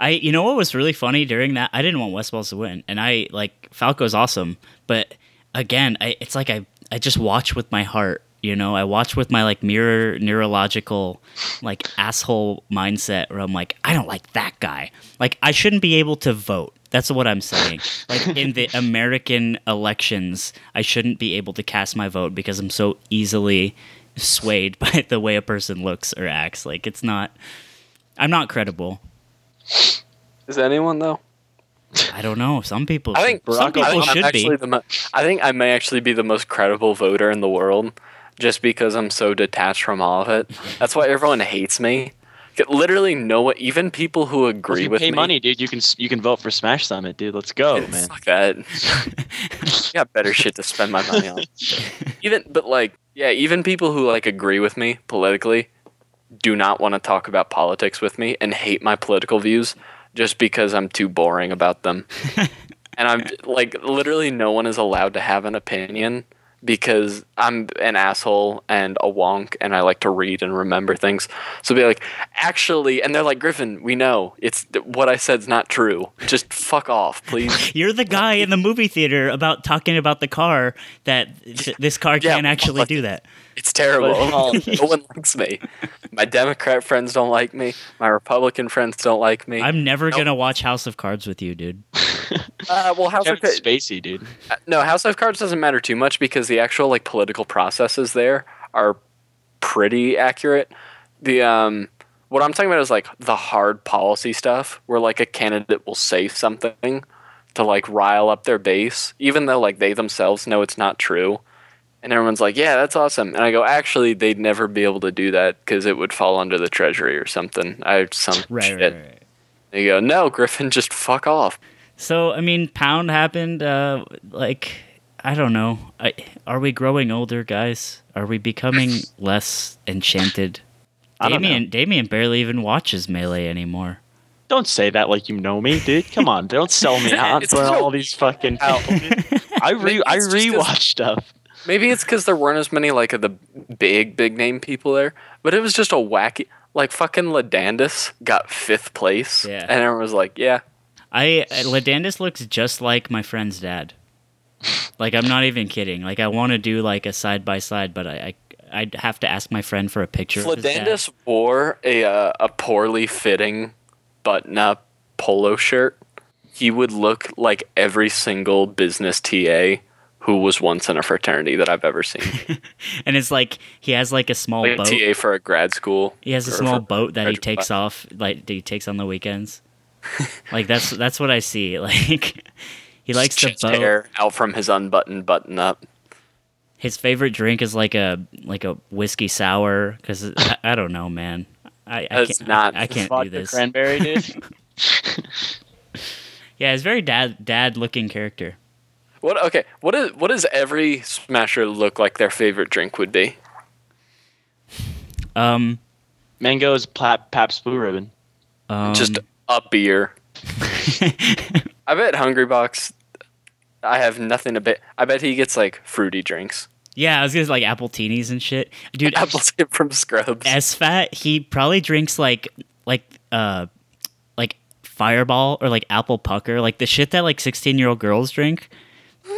I you know what was really funny during that? I didn't want Westballz to win, and I like Falco's awesome, but again, I it's like I I just watch with my heart. You know, I watch with my like mirror neurological like asshole mindset where I'm like, I don't like that guy. Like I shouldn't be able to vote. That's what I'm saying. Like in the (laughs) American elections, I shouldn't be able to cast my vote because I'm so easily swayed (laughs) by the way a person looks or acts. Like it's not I'm not credible. Is anyone though? I don't know. Some people I think should, some I think people I'm should actually be. The mo- I think I may actually be the most credible voter in the world just because I'm so detached from all of it. That's why everyone hates me. Literally, no one, even people who agree you with pay me. money, dude, you can you can vote for Smash Summit, dude. Let's go, Yeah, man. Fuck that. I (laughs) got better shit to spend my money on. (laughs) Even, but like, yeah, even people who like agree with me politically do not want to talk about politics with me and hate my political views just because I'm too boring about them. (laughs) and I'm like, literally, no one is allowed to have an opinion because I'm an asshole and a wonk and I like to read and remember things. So be like, actually, and they're like, Griffin, we know it's what I said's not true. Just fuck off, please. (laughs) You're the guy in the movie theater about talking about the car that th- this car Yeah, can't actually but- do that. It's terrible. (laughs) No one (laughs) likes me. My Democrat friends don't like me. My Republican friends don't like me. I'm never gonna watch House of Cards with you, dude. Uh, well, House of Cards. Spacey, dude. No, House of Cards doesn't matter too much because the actual like political processes there are pretty accurate. The um, what I'm talking about is like the hard policy stuff, where like a candidate will say something to like rile up their base, even though like they themselves know it's not true. And everyone's like, "Yeah, that's awesome." And I go, "Actually, they'd never be able to do that because it would fall under the treasury or something." I some Right, shit. right, right. They go, "No, Griffin, just fuck off." So I mean, Pound happened. Uh, like I don't know. I, are we growing older, guys? Are we becoming (laughs) less enchanted? I Damien. Damien barely even watches Melee anymore. Don't say that like you know me, dude. Come on, don't sell me (laughs) out It's for so- all these fucking. Out. (laughs) I re I it's just 'cause- rewatch stuff. Maybe it's because there weren't as many like of the big, big name people there, but it was just a wacky. Like fucking Ladandis got fifth place, Yeah. and everyone was like, "Yeah, I Ladandis looks just like my friend's dad. Like I'm not even kidding. Like I want to do like a side by side, but I, I I'd have to ask my friend for a picture. Ladandis wore a uh, a poorly fitting button up polo shirt. He would look like every single business TA who was once in a fraternity that I've ever seen. (laughs) and it's like he has like a small like a boat. TA for a grad school. He has a small boat that he takes class. off, like that he takes on the weekends. Like that's that's what I see. (laughs) Like he likes the Chest boat. hair out from his unbuttoned button up. His favorite drink is like a like a whiskey sour because I, I don't know, man. I, I That's can't. not I, I can't do this. cranberry, dude. (laughs) (laughs) Yeah, he's very dad dad looking character. What okay? What is what does every smasher look like their favorite drink would be? Um, Mango's Pap Pabst Blue Ribbon. um Just a beer. (laughs) I bet Hungrybox. I have nothing to bet. I bet he gets like fruity drinks. yeah, I was gonna say, like apple teenies and shit, dude. (laughs) Apple tip from Scrubs. SFAT, he probably drinks like like uh like Fireball or like apple pucker, like the shit that like sixteen year old girls drink.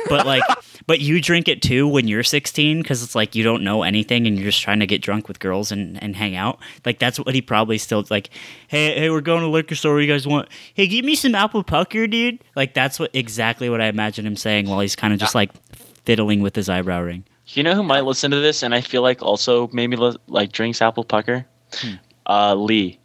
But like, but you drink it too when you're 16 because it's like you don't know anything and you're just trying to get drunk with girls and, and hang out. Like that's what he probably still like. Hey, hey, we're going to liquor store. What you guys want? Hey, give me some apple pucker, dude. Like that's what exactly what I imagine him saying while he's kind of just like fiddling with his eyebrow ring. You know who might listen to this and I feel like also maybe li- like drinks apple pucker? Uh, Lee.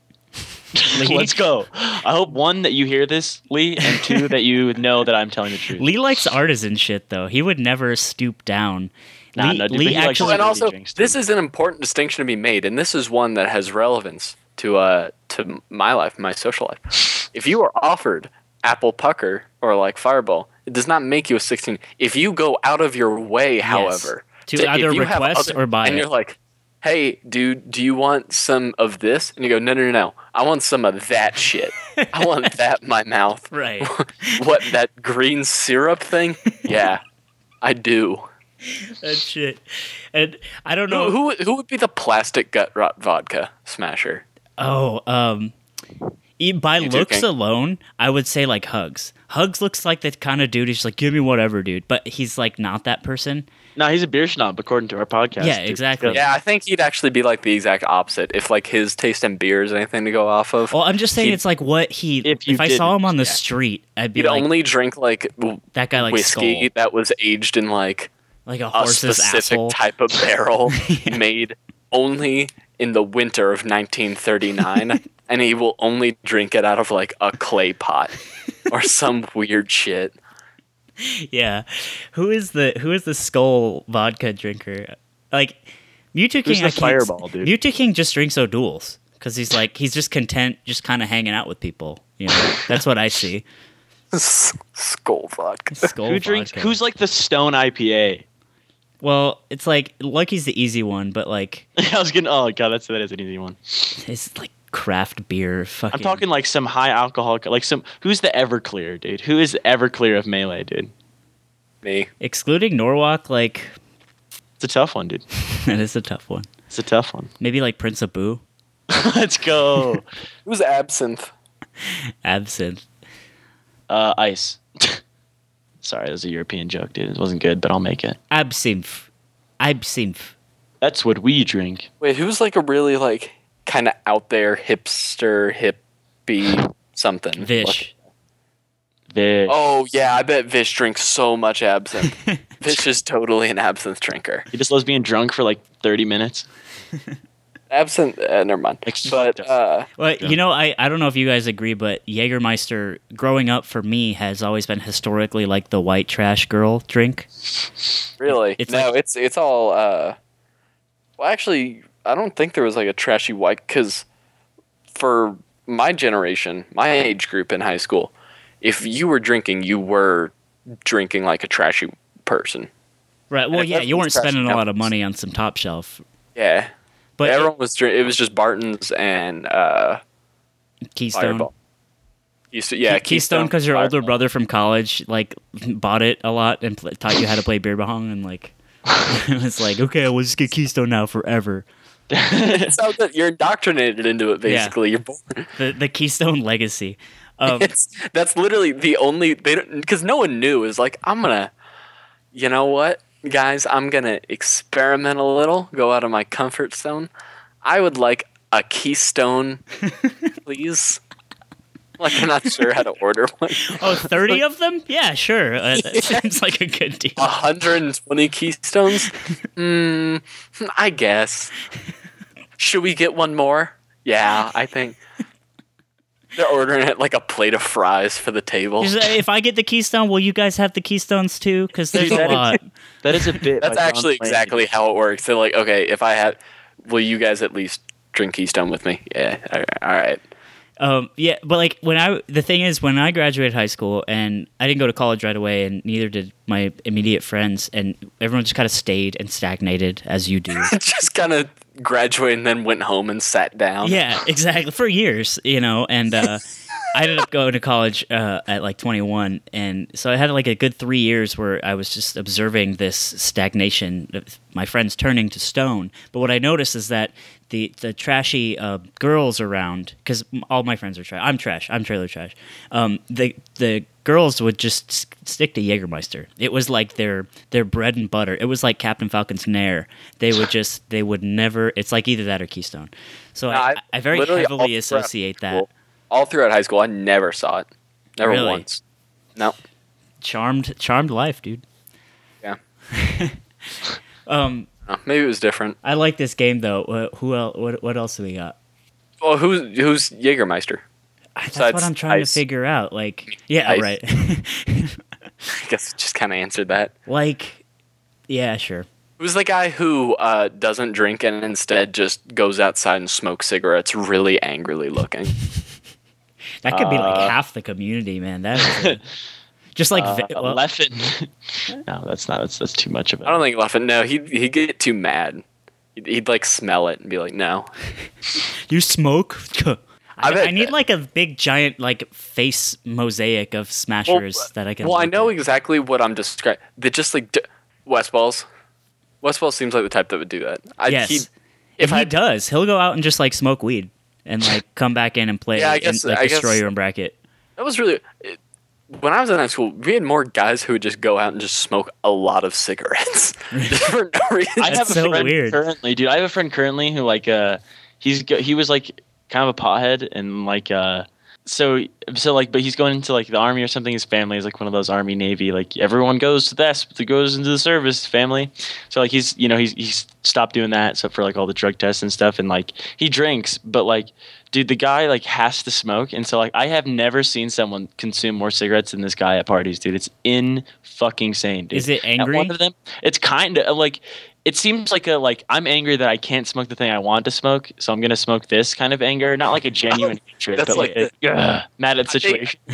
(laughs) Lee? Let's go. I hope one that you hear this, Lee, and two that you (laughs) know that I'm telling the truth. Lee likes artisan shit though. He would never stoop down. Nah, Lee, no, dude, Lee he actually, and also, this is an important distinction to be made, and this is one that has relevance to uh to my life, my social life. (laughs) If you are offered apple pucker or like Fireball, it does not make you a 16. If you go out of your way, however, To if either you have request or buy and it. you're like, "Hey, dude, do you want some of this?" And you go, "No, no, no, no. I want some of that shit. I want (laughs) that in my mouth." right. (laughs) what that green syrup thing? Yeah, I do. that shit. And I don't know. who who would be the plastic gut rot vodka smasher? Oh, um, by You looks alone, I would say like Hugs. Hugs looks like the kind of dude who's like, give me whatever, dude. But he's like not that person. No, he's a beer snob according to our podcast. Yeah, exactly. Yeah, I think he'd actually be like the exact opposite. If like his taste in beer is anything to go off of, Well, I'm just saying it's like what he. If, If I saw him on the yeah. street, I'd be he'd like, only drink like that guy like whiskey skull, that was aged in like like a a specific asshole. type of barrel (laughs) made only in the winter of 1939, (laughs) and he will only drink it out of like a clay pot or some weird shit. Yeah, who is the who is the skull vodka drinker? Like, Mew2King, the I can't, fireball, dude? Mew2King just drinks O'Doul's because he's like he's just content, just kind of hanging out with people. You know, that's what I see. (laughs) Skull vodka. Skull Who drinks? vodka. Who's like the Stone IPA? Well, it's like Lucky's the easy one, but like (laughs) I was gonna. Oh god, that's that is an easy one. it's like craft beer. Fucking. I'm talking like some high alcohol, like some. Who's the Everclear, dude? Who is the Everclear of melee, dude? Me. excluding Norwalk. Like It's a tough one, dude. (laughs) that is a tough one. It's a tough one. Maybe like Prince Abu, (laughs) Let's go. (laughs) Who's absinthe? Absinthe. Uh, ice. Sorry, that was a European joke, dude. It wasn't good, but I'll make it. Absinthe. Absinthe. That's what we drink. Wait, who's like a really like kind of out there hipster hippie something? Vish. Vish. Oh yeah, I bet Vish drinks so much absinthe. (laughs) Vish is totally an absinthe drinker. He just loves being drunk for like 30 minutes. (laughs) Absinthe, uh, never mind. Like, But uh, Well, you know, I, I don't know if you guys agree, but Jägermeister, growing up for me, has always been historically like the white trash girl drink. really, It's no, like- it's it's all. Uh, well, actually, I don't think there was like a trashy white because for my generation, my age group in high school, if you were drinking, you were drinking like a trashy person. Right. Well, yeah, you weren't spending a lot of money on some top shelf. Yeah, But everyone was. Drink- it was just Barton's and uh, Keystone. Fireball. To, yeah, Keystone, because your older brother from college like bought it a lot and pl- taught you how to play beer bong, and like (laughs) it was like, okay, we'll just get Keystone now forever. (laughs) so that you're indoctrinated into it. Yeah. Basically, you're born. The the Keystone legacy. Um, It's that's literally the only they don't because no one knew. Is like I'm gonna, you know what, guys, I'm gonna experiment a little, go out of my comfort zone. I would like a Keystone, (laughs) please. (laughs) Like I'm not sure how to order one. (laughs) oh, 30 of them? Yeah, sure. Uh, that seems like a good deal. 120 Keystones. (laughs) Hmm, I guess. Should we get one more? Yeah, I think. They're ordering it like a plate of fries for the table. If I get the Keystone, will you guys have the Keystones too? Because there's Dude, a that is- lot. that is a bit. That's by John actually Wayne. exactly how it works. They're like, okay, if I have, will you guys at least drink Keystone with me? Yeah, all right. Um, yeah, but like when I the thing is when I graduated high school and I didn't go to college right away, and neither did my immediate friends, and everyone just kind of stayed and stagnated as you do. (laughs) Just kind of graduated and then went home and sat down. yeah, exactly for years, you know, and uh, I ended up going to college uh, at like 21, and so I had like a good three years where I was just observing this stagnation, of my friends turning to stone. But what I noticed is that the the trashy uh, girls around, because all my friends are trash. I'm trash. I'm trailer trash. Um, the the girls would just s- stick to Jägermeister. It was like their their bread and butter. It was like Captain Falcon's Nair. They would just they would never. It's like either that or Keystone. So No, I, I- I very heavily associate that. All throughout high school, I never saw it. Never Really? once. No. Charmed, charmed life, dude. Yeah. (laughs) Um, No, maybe it was different. I like this game though. Uh, who else? What, what else do we got? Well, who's who's Jägermeister? That's Besides what I'm trying ice. to figure out. Like, yeah, Ice. right. (laughs) (laughs) I guess it just kind of answered that. like, yeah, sure. Who's the guy who uh, doesn't drink and instead just goes outside and smokes cigarettes, really angrily looking? (laughs) That could be like Uh, half the community, man. That is just like Uh, vi- well, Leffen. (laughs) no, that's not. That's, that's too much of it. I don't think Leffen. No, he'd he'd get too mad. He'd, he'd like smell it and be like, "No." (laughs) you smoke. (laughs) I, I I need like a big giant like face mosaic of smashers that I can. Well, I know at. exactly what I'm describing. They just like d- Westballz. West Balls seems like the type that would do that. I, Yes. he'd- If if he I does, he'll go out and just like smoke weed and like come back in and play Yeah, I and guess- like I destroy guess- your own bracket. that was really it, when I was in high school. We had more guys who would just go out and just smoke a lot of cigarettes (laughs) just for no (laughs) reason. I have a so friend weird. currently, dude. I have a friend currently who like uh he's he was like kind of a pothead and like uh so so like but he's going into like the army or something. His family is like one of those army navy like everyone goes to this goes into the service family. So like he's you know he's he's stopped doing that except for like all the drug tests and stuff and like he drinks but like dude the guy like has to smoke and so like I have never seen someone consume more cigarettes than this guy at parties dude. It's in fucking sane dude. Is it At angry? one of them, it's kind of like it seems like a like I'm angry that I can't smoke the thing I want to smoke, so I'm gonna smoke this kind of anger, not like a genuine (laughs) oh, hatred, but like, like a, ugh, mad at the situation. (laughs)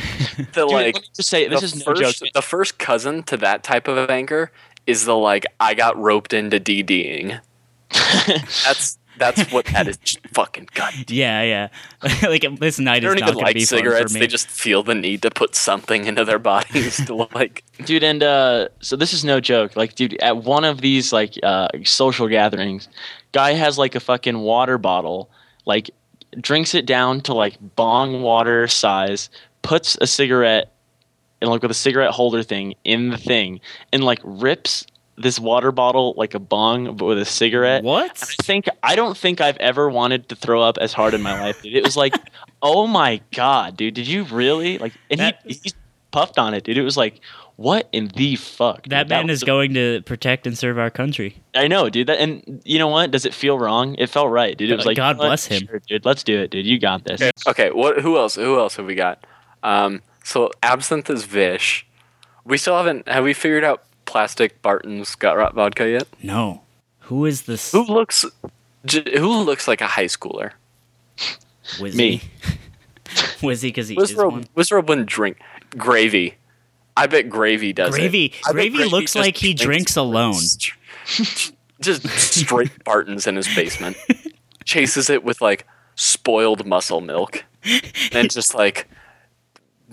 The Dude, like let me just say this the is no first, joke. The first cousin to that type of anger is the like I got roped into DDing. (laughs) That's that's (laughs) what that is. Just fucking god. Yeah, yeah. (laughs) like this night They is don't even gonna be fun for cigarettes. me. They just feel the need to put something into their bodies to (laughs) like. dude and uh so this is no joke like dude at one of these like uh social gatherings guy has like a fucking water bottle like drinks it down to like bong water size puts a cigarette and like with a cigarette holder thing in the thing and like rips this water bottle like a bong but with a cigarette what? I think I don't think I've ever wanted to throw up as hard in my life. Dude. It was like, (laughs) oh my god, dude, did you really like? And That- he he puffed on it, dude. It was like, what in the fuck? That dude? man was is the- going to protect and serve our country. I know, dude. That and you know what? Does it feel wrong? It felt right, dude. It was like, God you bless him. Sure, dude. Let's do it, dude. You got this. Okay, what? Who else? Who else have we got? Um, so absinthe is Vish. We still haven't. Have we figured out plastic Barton's gut rot vodka yet? No. Who is this? Who looks? Who looks like a high schooler? Wizzy? Me. (laughs) Wizzy because he is Wizzrobe, one. Wizzrobe wouldn't drink gravy. I bet gravy does it. Gravy. Gravy looks like he drinks alone. Just straight (laughs) Bartons in his basement. (laughs) Chases it with like spoiled muscle milk, and just like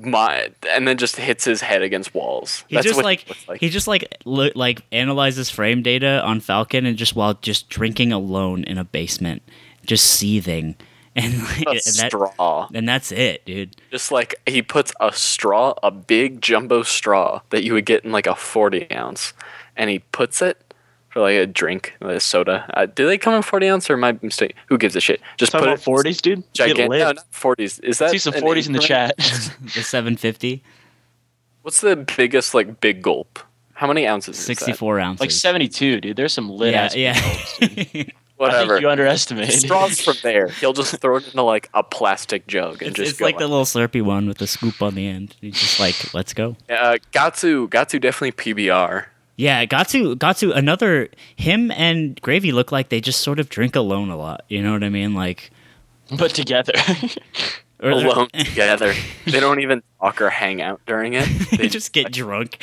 my, and then just hits his head against walls. He That's just what like, he like. he just like lo- like analyzes frame data on Falcon and just while just drinking alone in a basement, just seething, (laughs) and, like, and that straw. and that's it, dude. Just like he puts a straw, a big jumbo straw that you would get in like a forty ounce, and he puts it for like a drink, a soda. Uh, do they come in forty ounce or my mistake? Who gives a shit? Just Talking put about forties, dude. Get Gigantic. No, not forties. Is that See some forties in the chat. (laughs) (laughs) The 750, What's the biggest like big gulp? How many ounces? Is that? 64 ounces. like seventy-two, dude. There's some lit yeah, ass. yeah. (laughs) I Whatever. think you underestimated. Straws from there. He'll just throw it into like a plastic jug and it's just it's go. like the little Slurpee one with the scoop on the end. He's just like, let's go. uh, Gahtzu, Gahtzu definitely PBR. Yeah, Gahtzu, Gahtzu, another him and Gravy look like they just sort of drink alone a lot. You know what I mean? Like but together. (laughs) or alone (laughs) together. They don't even talk or hang out during it. (laughs) they just get drunk,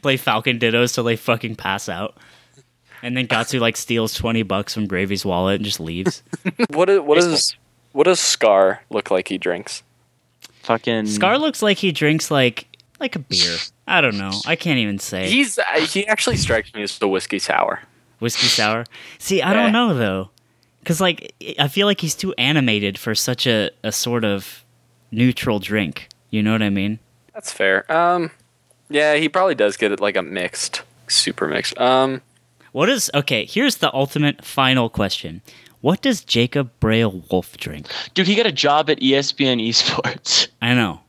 play Falcon Dittos till they fucking pass out. And then Gahtzu like steals twenty bucks from Gravy's wallet and just leaves. What is, what is what does Scar look like he drinks? Fucking Scar looks like he drinks like like a beer. I don't know. I can't even say He's uh, he actually strikes me as the whiskey sour. whiskey sour. See, I Yeah. don't know though, because like I feel like he's too animated for such a a sort of neutral drink. You know what I mean? That's fair. Um, yeah, he probably does get it like a mixed, super mixed. Um, What is okay? Here's the ultimate final question. What does Jacob Braille Wolf drink? dude, he got a job at ESPN Esports. I know.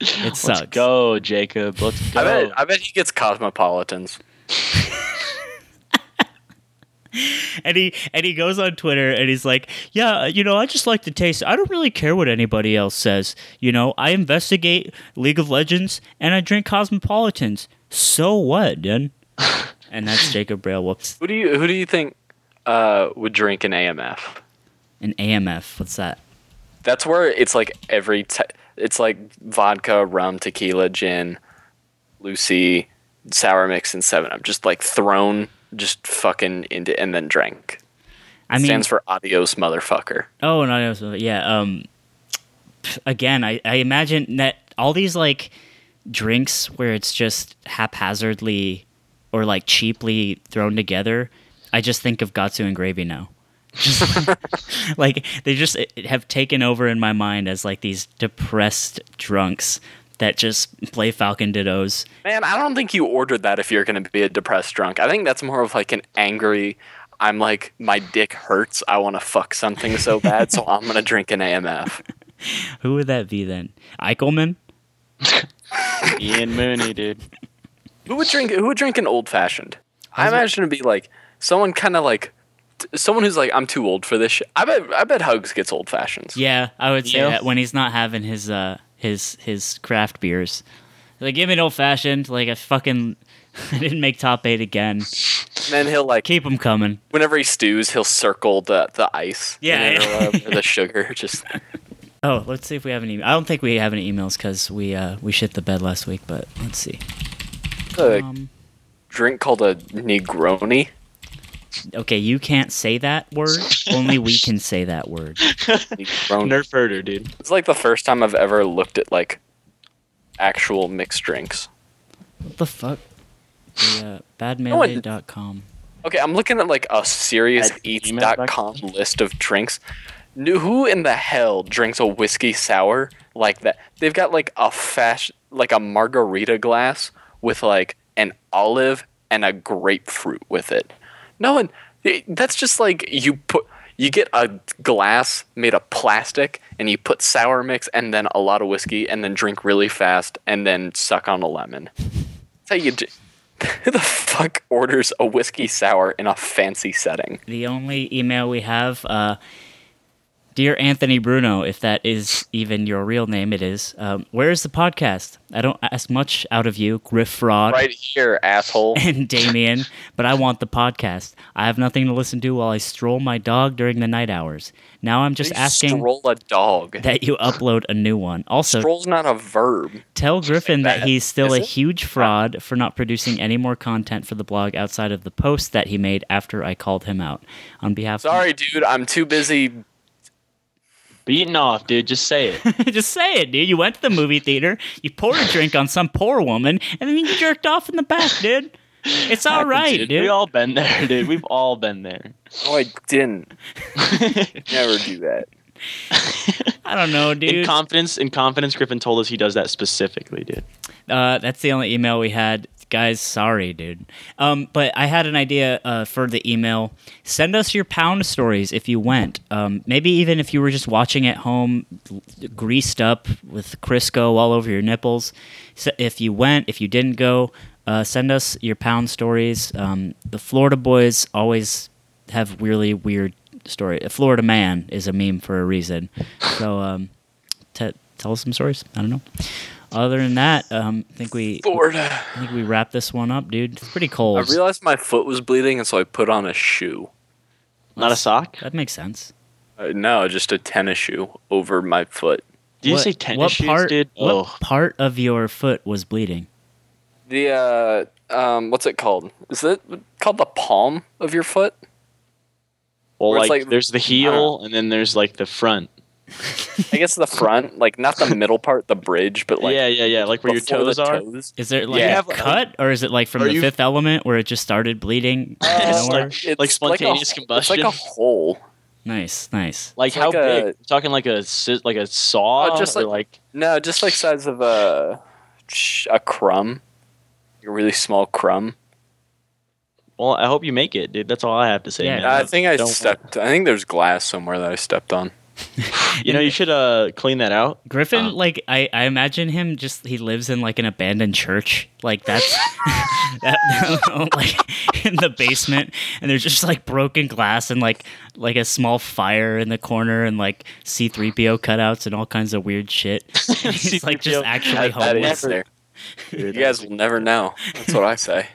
It sucks. Let's go, Jacob. Let's go. I bet I bet he gets cosmopolitans. (laughs) And he and he goes on Twitter and he's like, "Yeah, you know, I just like the taste. I don't really care what anybody else says. You know, I investigate League of Legends and I drink Cosmopolitans. So what, then?" (laughs) and that's Jacob Braille. Whoops. Who do you who do you think uh, would drink an AMF? An AMF. What's that? That's where it's like every t- it's like vodka, rum, tequila, gin, Lucy, sour mix, and seven up. Just like thrown, just fucking into and then drank. I mean, Stands for adios, motherfucker. Oh no, so- yeah. Um, again, I, I imagine that all these like drinks where it's just haphazardly or like cheaply thrown together. I just think of Gahtzu and Gravy now. Just (laughs) like they just have taken over in my mind as like these depressed drunks that just play Falcon Dittos. Man, I don't think you ordered that if you're going to be a depressed drunk. I think that's more of like an angry. I'm like my dick hurts. I want to fuck something so bad, so I'm gonna drink an AMF. (laughs) Who would that be then? Eichelman? (laughs) Ian Mooney, dude. Who would drink? Who would drink an old fashioned? I imagine it'd be like someone kind of like t- someone who's like I'm too old for this shit. I bet. I bet Hugs gets old fashions. Yeah, I would say Yeah. that when he's not having his uh his his craft beers. Like give me an old fashioned, like a fucking (laughs) I didn't make top eight again. And then he'll like Keep them coming. whenever he stews, he'll circle the the ice. Yeah, yeah. or whatever, (laughs) the sugar. Just Oh, let's see if we have any. I don't think we have any emails because we uh, we shit the bed last week. But let's see. a Um, drink called a Negroni. Okay, you can't say that word. Only we (laughs) can say that word. Nerf herder, dude. It's like the first time I've ever looked at like actual mixed drinks. What the fuck? The, uh, one- badmailday.com. Okay, I'm looking at like a At seriouseats.com list of drinks. Who in the hell drinks a whiskey sour like that? They've got like a fast, like a margarita glass with like an olive and a grapefruit with it. No one. That's just like you put. You get a glass made of plastic and you put sour mix and then a lot of whiskey and then drink really fast and then suck on a lemon. That's how you. d- (laughs) Who the fuck orders a whiskey sour in a fancy setting? The only email we have, uh, dear Anthony Bruno, if that is even your real name, it is. Um, where is the podcast? I don't ask much out of you, Griff Fraud Right here, asshole. (laughs) and Damien, but I want the podcast. I have nothing to listen to while I stroll my dog during the night hours. Now I'm just You asking Stroll a dog. that you upload a new one. Also, Stroll's not a verb. Tell Griffin that that. he's still Is a it? huge fraud for not producing any more content for the blog outside of the post that he made after I called him out. On behalf Sorry, dude. I'm too busy. Beating off, dude. Just say it. (laughs) just say it, dude. You went to the movie theater, you poured a drink on some poor woman, and then you jerked off in the back, dude. It's all Happens, right, dude. dude. We all been there, dude. We've all been there. No, I didn't. (laughs) Never do that. I don't know, dude. In confidence, in confidence, Griffin told us he does that specifically, dude. Uh, that's the only email we had. Guys, sorry, dude. Um, but I had an idea uh, for the email. Send us your pound stories if you went. Um, maybe even if you were just watching at home, greased up with Crisco all over your nipples. So if you went, if you didn't go, uh, send us your pound stories. Um, the Florida boys always have really weird story. A Florida man is a meme for a reason. So um, t- tell us some stories. I don't know. Other than that, um, I think we Florida. I think we wrap this one up, dude. It's pretty cold. I realized my foot was bleeding, and so I put on a shoe. Not a sock? that makes sense. Uh, no, just a tennis shoe over my foot. Did you What- say tennis what shoes, part, dude? What Oh, part of your foot was bleeding? The uh, um, what's it called? Is it called the palm of your foot? well, where it's like, like- there's the heel, and then there's like the front. I guess the front, like not the middle part, the bridge, but like yeah, yeah, yeah. Like where your toes are. toes. Is there like Yeah. a cut, or is it like from Are the you- Fifth Element where it just started bleeding? Uh, nowhere? like- it's like spontaneous a, combustion? It's like a hole. nice, nice. Like It's how like big? You talking like a like a saw? Oh, just or like- like No, just like size of a a crumb, a really small crumb. Well, I hope you make it, dude. That's all I have to say. Yeah, man. I think I Don't- stepped. I think there's glass somewhere that I stepped on. You know, you should uh clean that out. Griffin, Uh. like I, I imagine him just he lives in like an abandoned church, like that's (laughs) that, (laughs) like in the basement, and there's just like broken glass and like like a small fire in the corner and like C three PO cutouts and all kinds of weird shit. (laughs) He's like just actually That- that is homeless. there. You guys will never know. That's what I say.